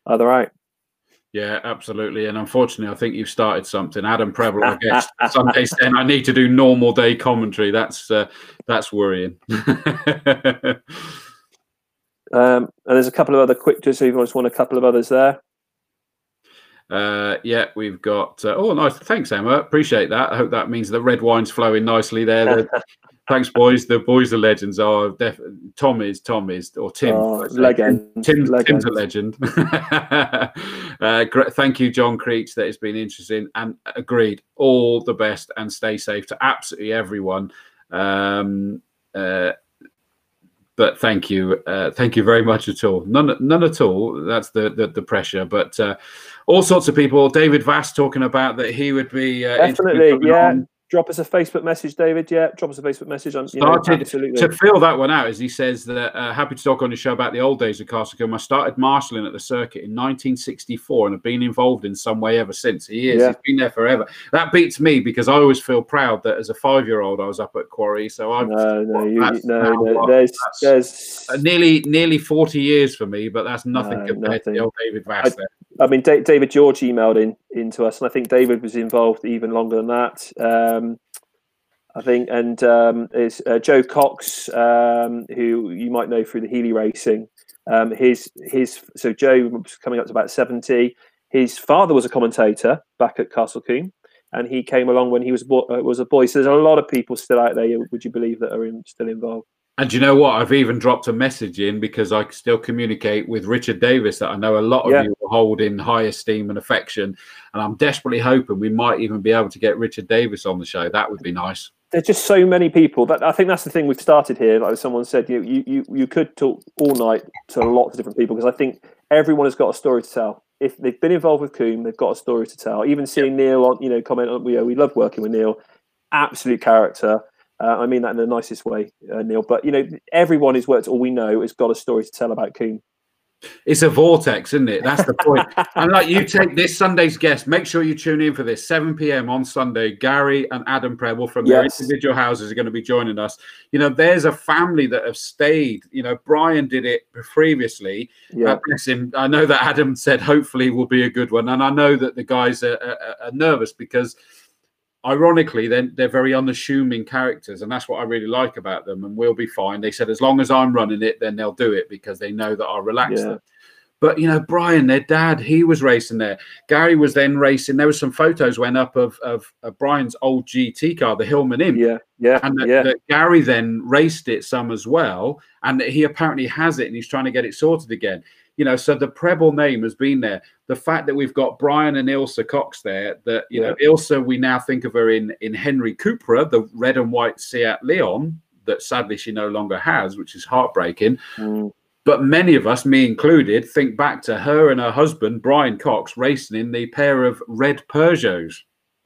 other out. Yeah, absolutely. And unfortunately, I think you've started something. Adam Prebble, I guess, Sunday saying I need to do normal day commentary. That's uh, that's worrying. um, and there's a couple of other quick, just so you just want a couple of others there. Uh, yeah, we've got. Uh, oh, nice. Thanks, Emma. Appreciate that. I hope that means the red wine's flowing nicely there. thanks, boys. The boys are legends. Are oh, def- Tom is Tom is or Tim. Oh, legend. Tim, legend. Tim's a legend. uh, great, thank you, John Creech. That has been interesting and agreed. All the best and stay safe to absolutely everyone. Um, uh, but thank you, uh, thank you very much at all. None, none at all. That's the the, the pressure. But uh, all sorts of people. David Vass talking about that he would be uh, definitely, yeah. On. drop us a Facebook message, David. Yeah, drop us a Facebook message. On, you know, absolutely. to fill that one out, as he says that uh, happy to talk on the show about the old days of Castlecombe. I started marshalling at the circuit in 1964 and have been involved in some way ever since. He is. Yeah. He's been there forever. That beats me because I always feel proud that as a five-year-old I was up at Quarry. So I've no, no, you, no, no there's, there's nearly nearly 40 years for me, but that's nothing no, compared nothing. to the old David Vass. I, I mean, D- David George emailed in into us, and I think David was involved even longer than that. Um, I think, and um, is uh, Joe Cox, um, who you might know through the Healey Racing. Um, his his so Joe was coming up to about seventy. His father was a commentator back at Castlecombe, and he came along when he was uh, was a boy. So there's a lot of people still out there. Would you believe that are in, still involved? And you know what? I've even dropped a message in because I still communicate with Richard Davis that I know a lot of yeah. you hold in high esteem and affection. And I'm desperately hoping we might even be able to get Richard Davis on the show. That would be nice. There's just so many people that I think that's the thing we've started here. Like someone said, you you you, you could talk all night to lots of different people because I think everyone has got a story to tell. If they've been involved with Combe, they've got a story to tell. Even seeing Neil on, you know, comment on, you know, we love working with Neil, absolute character uh, I mean that in the nicest way, uh, Neil. But you know, everyone who's worked all we know has got a story to tell about Combe. It's a vortex, isn't it? That's the point. and like you take this Sunday's guest, make sure you tune in for this 7 p.m. on Sunday. Gary and Adam Prebble from yes. their individual houses are going to be joining us. You know, there's a family that have stayed. You know, Brian did it previously. Yeah. Uh, bless him. I know that Adam said hopefully will be a good one, and I know that the guys are, are, are nervous because ironically, then they're very unassuming characters, and that's what I really like about them. And we'll be fine. They said as long as I'm running it, then they'll do it because they know that I'll relax yeah. them. But you know, Brian, their dad, he was racing there. Gary was then racing. There was some photos went up of of, of Brian's old GT car, the Hillman Imp. Yeah, yeah, and that, yeah. That Gary then raced it some as well, and he apparently has it, and he's trying to get it sorted again you know, so the Prebble name has been there. The fact that we've got Brian and Ilsa Cox there, that you yeah. know, Ilsa, we now think of her in in Henry Cupra, the red and white Seat Leon that sadly she no longer has, which is heartbreaking. Mm. But many of us, me included, think back to her and her husband Brian Cox racing in the pair of red Peugeots.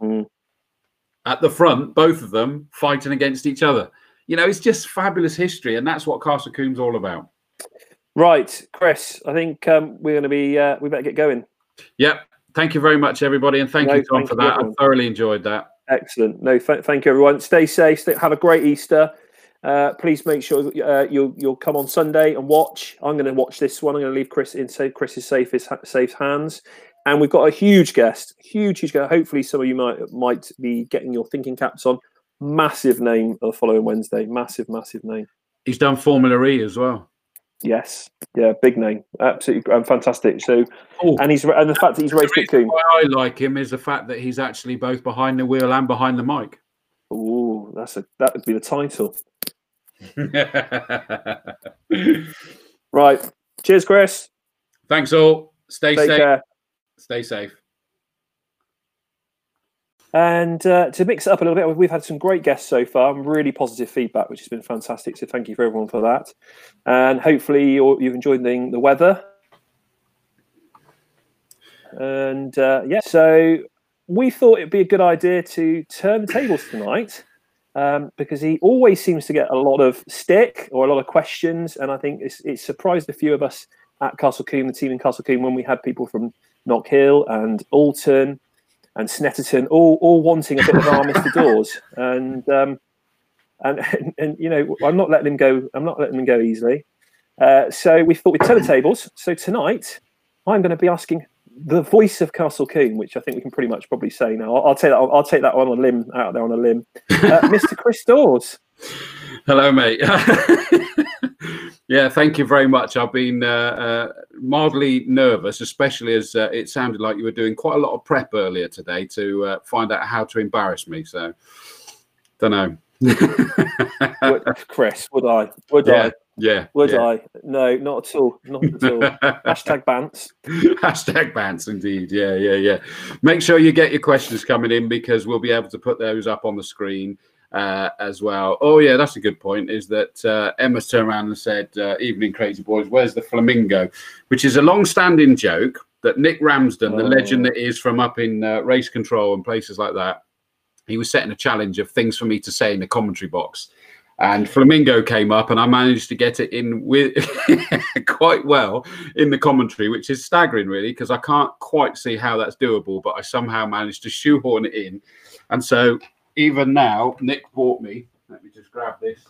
Mm. At the front, both of them fighting against each other. You know, it's just fabulous history, and that's what Castle Castlecombe's all about. Right, Chris. I think um, we're going to be. Uh, we better get going. Yep. Thank you very much, everybody, and thank no, you, Tom, thank for that. I thoroughly enjoyed that. Excellent. No, th- thank you, everyone. Stay safe. Stay, have a great Easter. Uh, please make sure uh, you'll you'll come on Sunday and watch. I'm going to watch this one. I'm going to leave Chris in safe Chris's safe safe hands. And we've got a huge guest, huge, huge guest. Hopefully, some of you might might be getting your thinking caps on. Massive name the following Wednesday. Massive, massive name. He's done Formula E as well. Yes, yeah, big name, absolutely um, fantastic. So, oh, and he's and the fact that he's raced at Combe. Why I like him is the fact that he's actually both behind the wheel and behind the mic. Oh, that's a that would be the title. right. Cheers, Chris. Thanks all. Stay Take safe. Care. Stay safe. And uh, to mix it up a little bit, we've had some great guests so far, and really positive feedback, which has been fantastic. So thank you for everyone for that. And hopefully you've enjoyed the, the weather. And uh, yeah, so we thought it'd be a good idea to turn the tables tonight um, because he always seems to get a lot of stick or a lot of questions. And I think it's, it surprised a few of us at Castlecombe, the team in Castlecombe, when we had people from Knockhill and Oulton and Snetterton, all all wanting a bit of our Mr. Dawes, and, um, and and you know I'm not letting him go. I'm not letting him go easily. Uh, so we thought we'd turn the tables. So tonight I'm going to be asking the voice of Castlecombe, which I think we can pretty much probably say now. I'll, I'll take that. I'll, I'll, take that on a limb out there on a limb, uh, Mr. Chris Dawes. Hello, mate. yeah, thank you very much. I've been uh, uh, mildly nervous, especially as uh, it sounded like you were doing quite a lot of prep earlier today to uh, find out how to embarrass me. So, don't know. Chris, would I? Would yeah, I? Yeah. Would yeah. I? No, not at all. Not at all. Hashtag bants. Hashtag bants, indeed. Yeah, yeah, yeah. Make sure you get your questions coming in because we'll be able to put those up on the screen uh, as well. Oh yeah, that's a good point. Is that uh, Emma's turned around and said, uh, "Evening, crazy boys. Where's the flamingo?" Which is a long-standing joke that Nick Ramsden, oh. the legend that is from up in uh, race control and places like that, he was setting a challenge of things for me to say in the commentary box. And Flamingo came up, and I managed to get it in with quite well in the commentary, which is staggering, really, because I can't quite see how that's doable. But I somehow managed to shoehorn it in, and so even now, Nick bought me. Let me just grab this.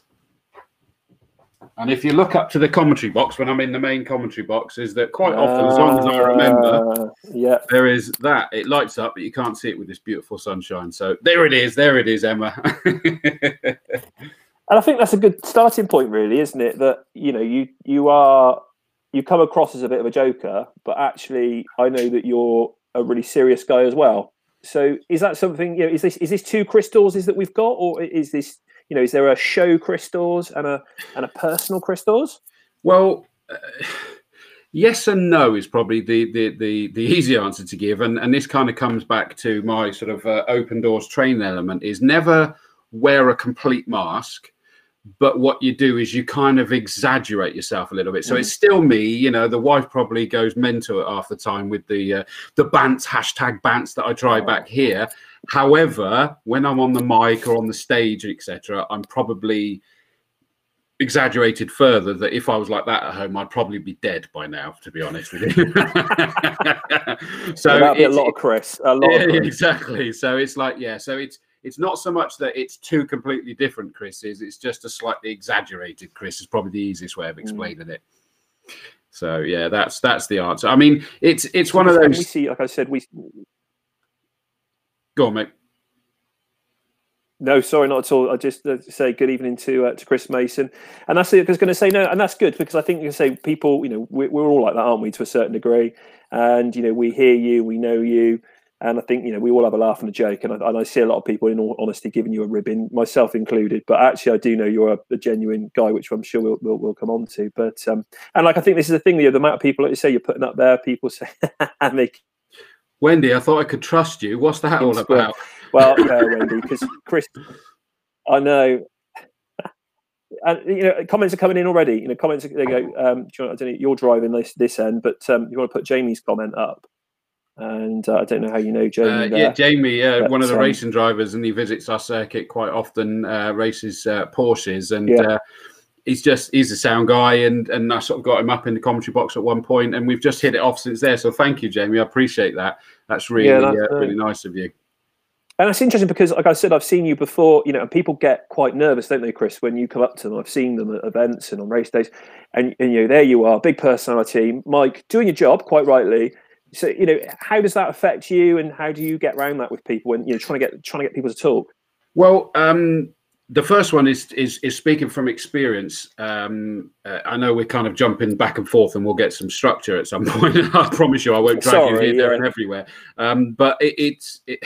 And if you look up to the commentary box when I'm in the main commentary box, is that quite often, as long as I remember, Uh, yeah. there is that. It lights up, but you can't see it with this beautiful sunshine. So there it is. There it is, Emma. And I think that's a good starting point, really, isn't it? That you know, you you are you come across as a bit of a joker, but actually, I know that you're a really serious guy as well. So, is that something? You know, is this is this two crystals is that we've got, or is this you know, is there a show crystals and a and a personal crystals? well, uh, yes and no is probably the, the the the easy answer to give, and and this kind of comes back to my sort of uh, open doors training element is never wear a complete mask but what you do is you kind of exaggerate yourself a little bit. So Mm. it's still me, you know. The wife probably goes mental half the time with the uh, the bants hashtag bants that I try back here. However, when I'm on the mic or on the stage, etc., I'm probably exaggerated further that if I was like that at home, I'd probably be dead by now, to be honest with you. so So that'd be a lot of Chris. A lot yeah, of Chris. exactly. So it's like, yeah, so it's it's not so much that it's two completely different Chris's, it's just a slightly exaggerated Chris is probably the easiest way of Mm. explaining it. So yeah, that's that's the answer. I mean, it's it's one of And we those see, like I said, we go on, mate. No, sorry, not at all. I just uh, say good evening to uh, to Chris Mason, and that's it. I was going to say no, and that's good because I think you can say people, you know, we're, we're all like that, aren't we, to a certain degree? And you know, we hear you, we know you, and I think you know we all have a laugh and a joke, and I, and I see a lot of people, in all honesty, giving you a ribbon, myself included. But actually, I do know you're a, a genuine guy, which I'm sure we'll, we'll we'll come on to. But um, and like I think this is the thing, you know, the amount of people, like you say, you're putting up there, people say, and they Wendy, I thought I could trust you. What's that all about? Well, no, Wendy, because Chris, I know. And you know, comments are coming in already. You know, comments. Are, they go. Um, do you want, I don't know. You're driving this this end, but um, you want to put Jamie's comment up. And uh, I don't know how you know Jamie. Uh, yeah, Jamie, uh, But, one of the um, racing drivers, and he visits our circuit quite often. Uh, races uh, Porsches, and Yeah. uh, he's just he's a sound guy, and and I sort of got him up in the commentary box at one point, and we've just hit it off since there. So thank you, Jamie. I appreciate that. That's really Yeah, that's uh, really nice of you. And that's interesting because, like I said, I've seen you before, you know, and people get quite nervous, don't they, Chris, when you come up to them? I've seen them at events and on race days, and, and you know, there you are, big personality, Mike, doing your job quite rightly. So, you know, how does that affect you, and how do you get around that with people when you know trying to get trying to get people to talk? Well, um, the first one is is, is speaking from experience. Um, uh, I know we're kind of jumping back and forth, and we'll get some structure at some point. I promise you, I won't drag you Sorry, here, there, and everywhere. Um, but it, it's it,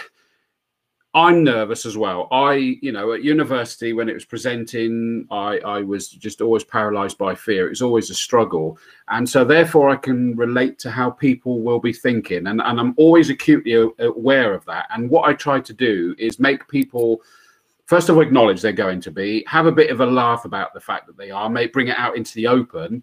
I'm nervous as well. I, you know, at university when it was presenting, I, I was just always paralyzed by fear. It was always a struggle. And so therefore I can relate to how people will be thinking. And, and I'm always acutely aware of that. And what I try to do is make people first of all acknowledge they're going to be, have a bit of a laugh about the fact that they are, may bring it out into the open.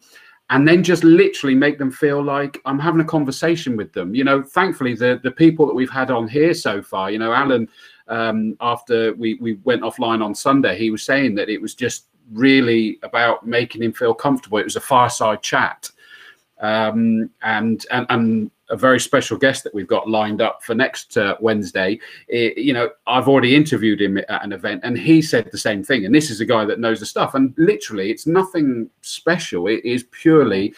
And then just literally make them feel like I'm having a conversation with them. You know, thankfully the the people that we've had on here so far, you know, Alan um, after we, we went offline on Sunday, he was saying that it was just really about making him feel comfortable. It was a fireside chat. Um, and, and, and a very special guest that we've got lined up for next uh, Wednesday. i- you know, I've already interviewed him at an event and he said the same thing. And this is a guy that knows the stuff. And literally, it's nothing special. It is purely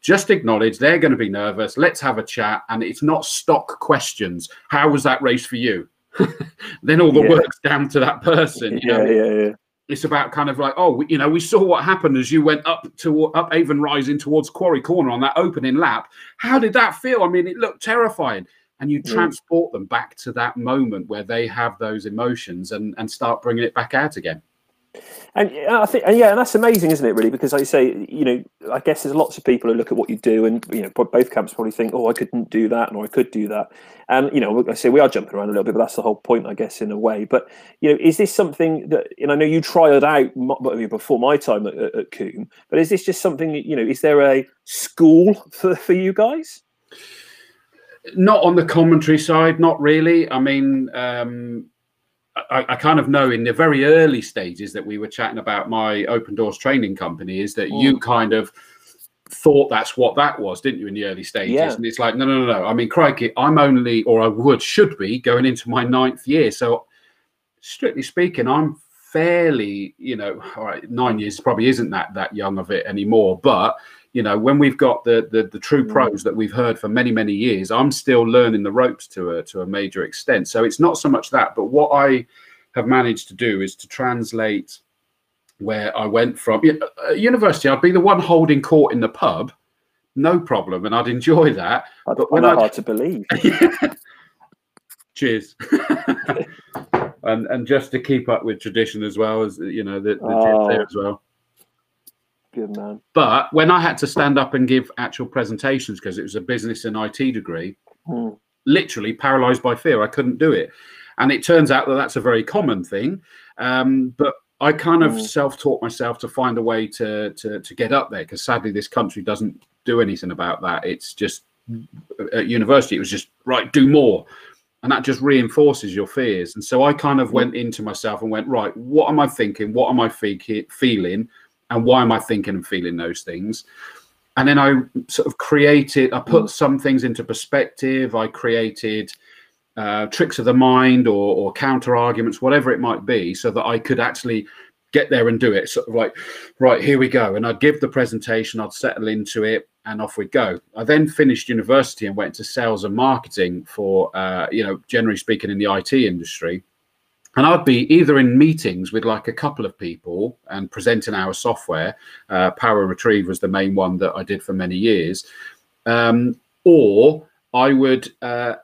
just acknowledge they're going to be nervous. Let's have a chat. And it's not stock questions. How was that race for you? then all the Yeah. work's down to that person. You yeah, know, yeah, yeah. it's about kind of like, oh, we- you know, we saw what happened as you went up to up Avon Rising towards Quarry Corner on that opening lap. How did that feel? I mean, it looked terrifying. And you Yeah. transport them back to that moment where they have those emotions and and start bringing it back out again. And I think, and yeah, and that's amazing, isn't it? Really, because like you say, you know, I guess there's lots of people who look at what you do, and you know, both camps probably think, "Oh, I couldn't do that," or "I could do that." And you know, I say we are jumping around a little bit, but that's the whole point, I guess, in a way. But you know, is this something that? And I know you tried it out before my time at, at, at Combe, but is this just something? that, You know, is there a school for for you guys? Not on the commentary side, not really. I mean, um, I, I, kind of know in the very early stages that we were chatting about my open doors training company is that mm. you kind of thought that's what that was, didn't you, in the early stages? Yeah. And it's like, no, no, no, no. I mean, crikey, I'm only, or I would, should be going into my ninth year. So, strictly speaking, I'm fairly, you know, all right, nine years probably isn't that that young of it anymore. But you know, when we've got the the, the true mm. pros that we've heard for many many years, I'm still learning the ropes to a to a major extent. So it's not so much that, but what I have managed to do is to translate where I went from at university. I'd be the one holding court in the pub, no problem, and I'd enjoy that. I'd but when I hard to believe. Cheers. and and just to keep up with tradition as well as you know the, the oh, there as well. Good man. But when I had to stand up and give actual presentations because it was a business and IT degree, hmm. literally paralyzed by fear, I couldn't do it. And it turns out that that's a very common thing. Um, but I kind of hmm. self-taught myself to find a way to to, to get up there because sadly this country doesn't do anything about that. It's just at university it was just right do more and that just reinforces your fears. And so I kind of went into myself and went, right, what am I thinking? What am I feeling? And why am I thinking and feeling those things? And then I sort of created, I put mm. some things into perspective. I created uh, tricks of the mind or, or counter arguments, whatever it might be, so that I could actually get there and do it. Sort of like, right, here we go. And I'd give the presentation, I'd settle into it, and off we go. I then finished university and went to sales and marketing for, uh, you know, generally speaking, in the IT industry. And I'd be either in meetings with like a couple of people and presenting our software. Uh, Power Retrieve was the main one that I did for many years. Um, or I would uh,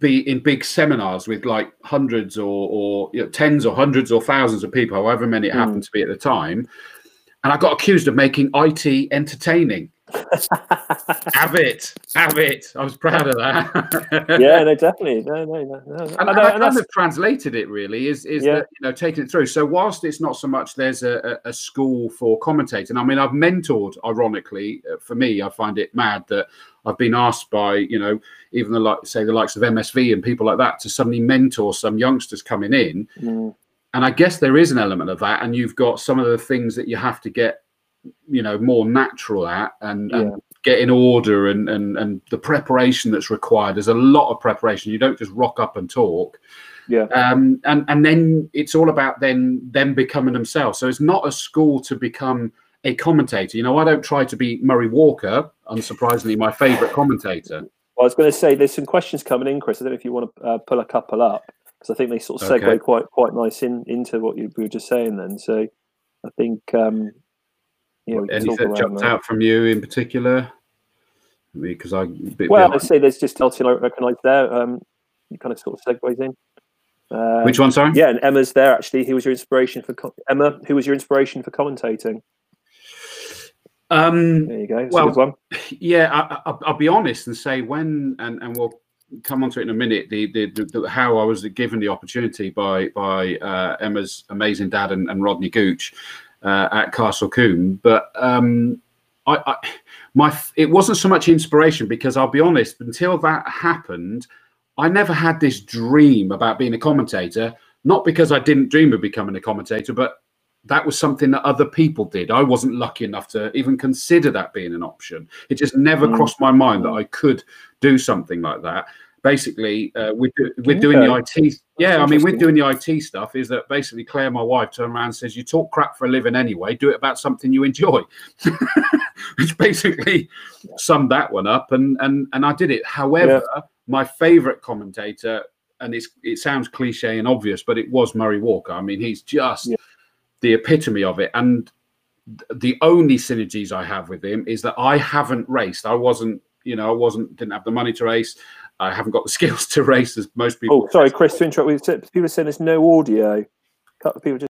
be in big seminars with like hundreds or, or you know, tens or hundreds or thousands of people, however many it happened mm. to be at the time. And I got accused of making IT entertaining have it, have it. I was proud of that. yeah, no, definitely. No, no, no. no. And, and, and I kind of translated it really is is yeah. that, you know taking it through. So whilst it's not so much there's a, a school for commentating. I mean, I've mentored. Ironically, uh, for me, I find it mad that I've been asked by you know even the like say the likes of MSV and people like that to suddenly mentor some youngsters coming in. Mm. And I guess there is an element of that, and you've got some of the things that you have to get you know more natural at and, yeah. and get in order and, and and the preparation that's required. There's a lot of preparation. You don't just rock up and talk. Yeah. Um and and then it's all about then them becoming themselves. So it's not a school to become a commentator. You know i don't try to be murray walker unsurprisingly my favorite commentator. Well, i was going to say there's some questions coming in chris. I don't know if you want to uh, pull a couple up because i think they sort of segue okay. quite quite nice in into what you were just saying then. So i think um anything jumped that. out from you in particular? Because I well, I'd say there's just Elton I recognise there. Um, you kind of sort of segues in. Um, Which one, sorry? Yeah, and Emma's there actually. Who was your inspiration for Emma? Who was your inspiration for commentating? Um, there you go. That's well, yeah, I, will be honest and say when, and, and we'll come on to it in a minute. The, the, the, the how I was given the opportunity by by uh, Emma's amazing dad and, and Rodney Gooch uh, at Castle Combe. But um, I, I, my it wasn't so much inspiration because I'll be honest, until that happened, I never had this dream about being a commentator. Not because I didn't dream of becoming a commentator, but that was something that other people did. I wasn't lucky enough to even consider that being an option. It just never mm. crossed my mind that I could do something like that basically uh, we're, do, we're doing the IT. Yeah, I mean, we're doing the IT stuff. Is that basically Claire, my wife, turned around and says, "You talk crap for a living anyway. Do it about something you enjoy," which basically summed that one up. And and and I did it. However, yeah. my favourite commentator, and it's it sounds cliche and obvious, but it was Murray Walker. I mean, he's just yeah. the epitome of it. And the only synergies I have with him is that I haven't raced. I wasn't, you know, I wasn't didn't have the money to race. I haven't got the skills to race as most people. Oh, sorry, Chris, to interrupt. People are saying there's no audio. A couple of people just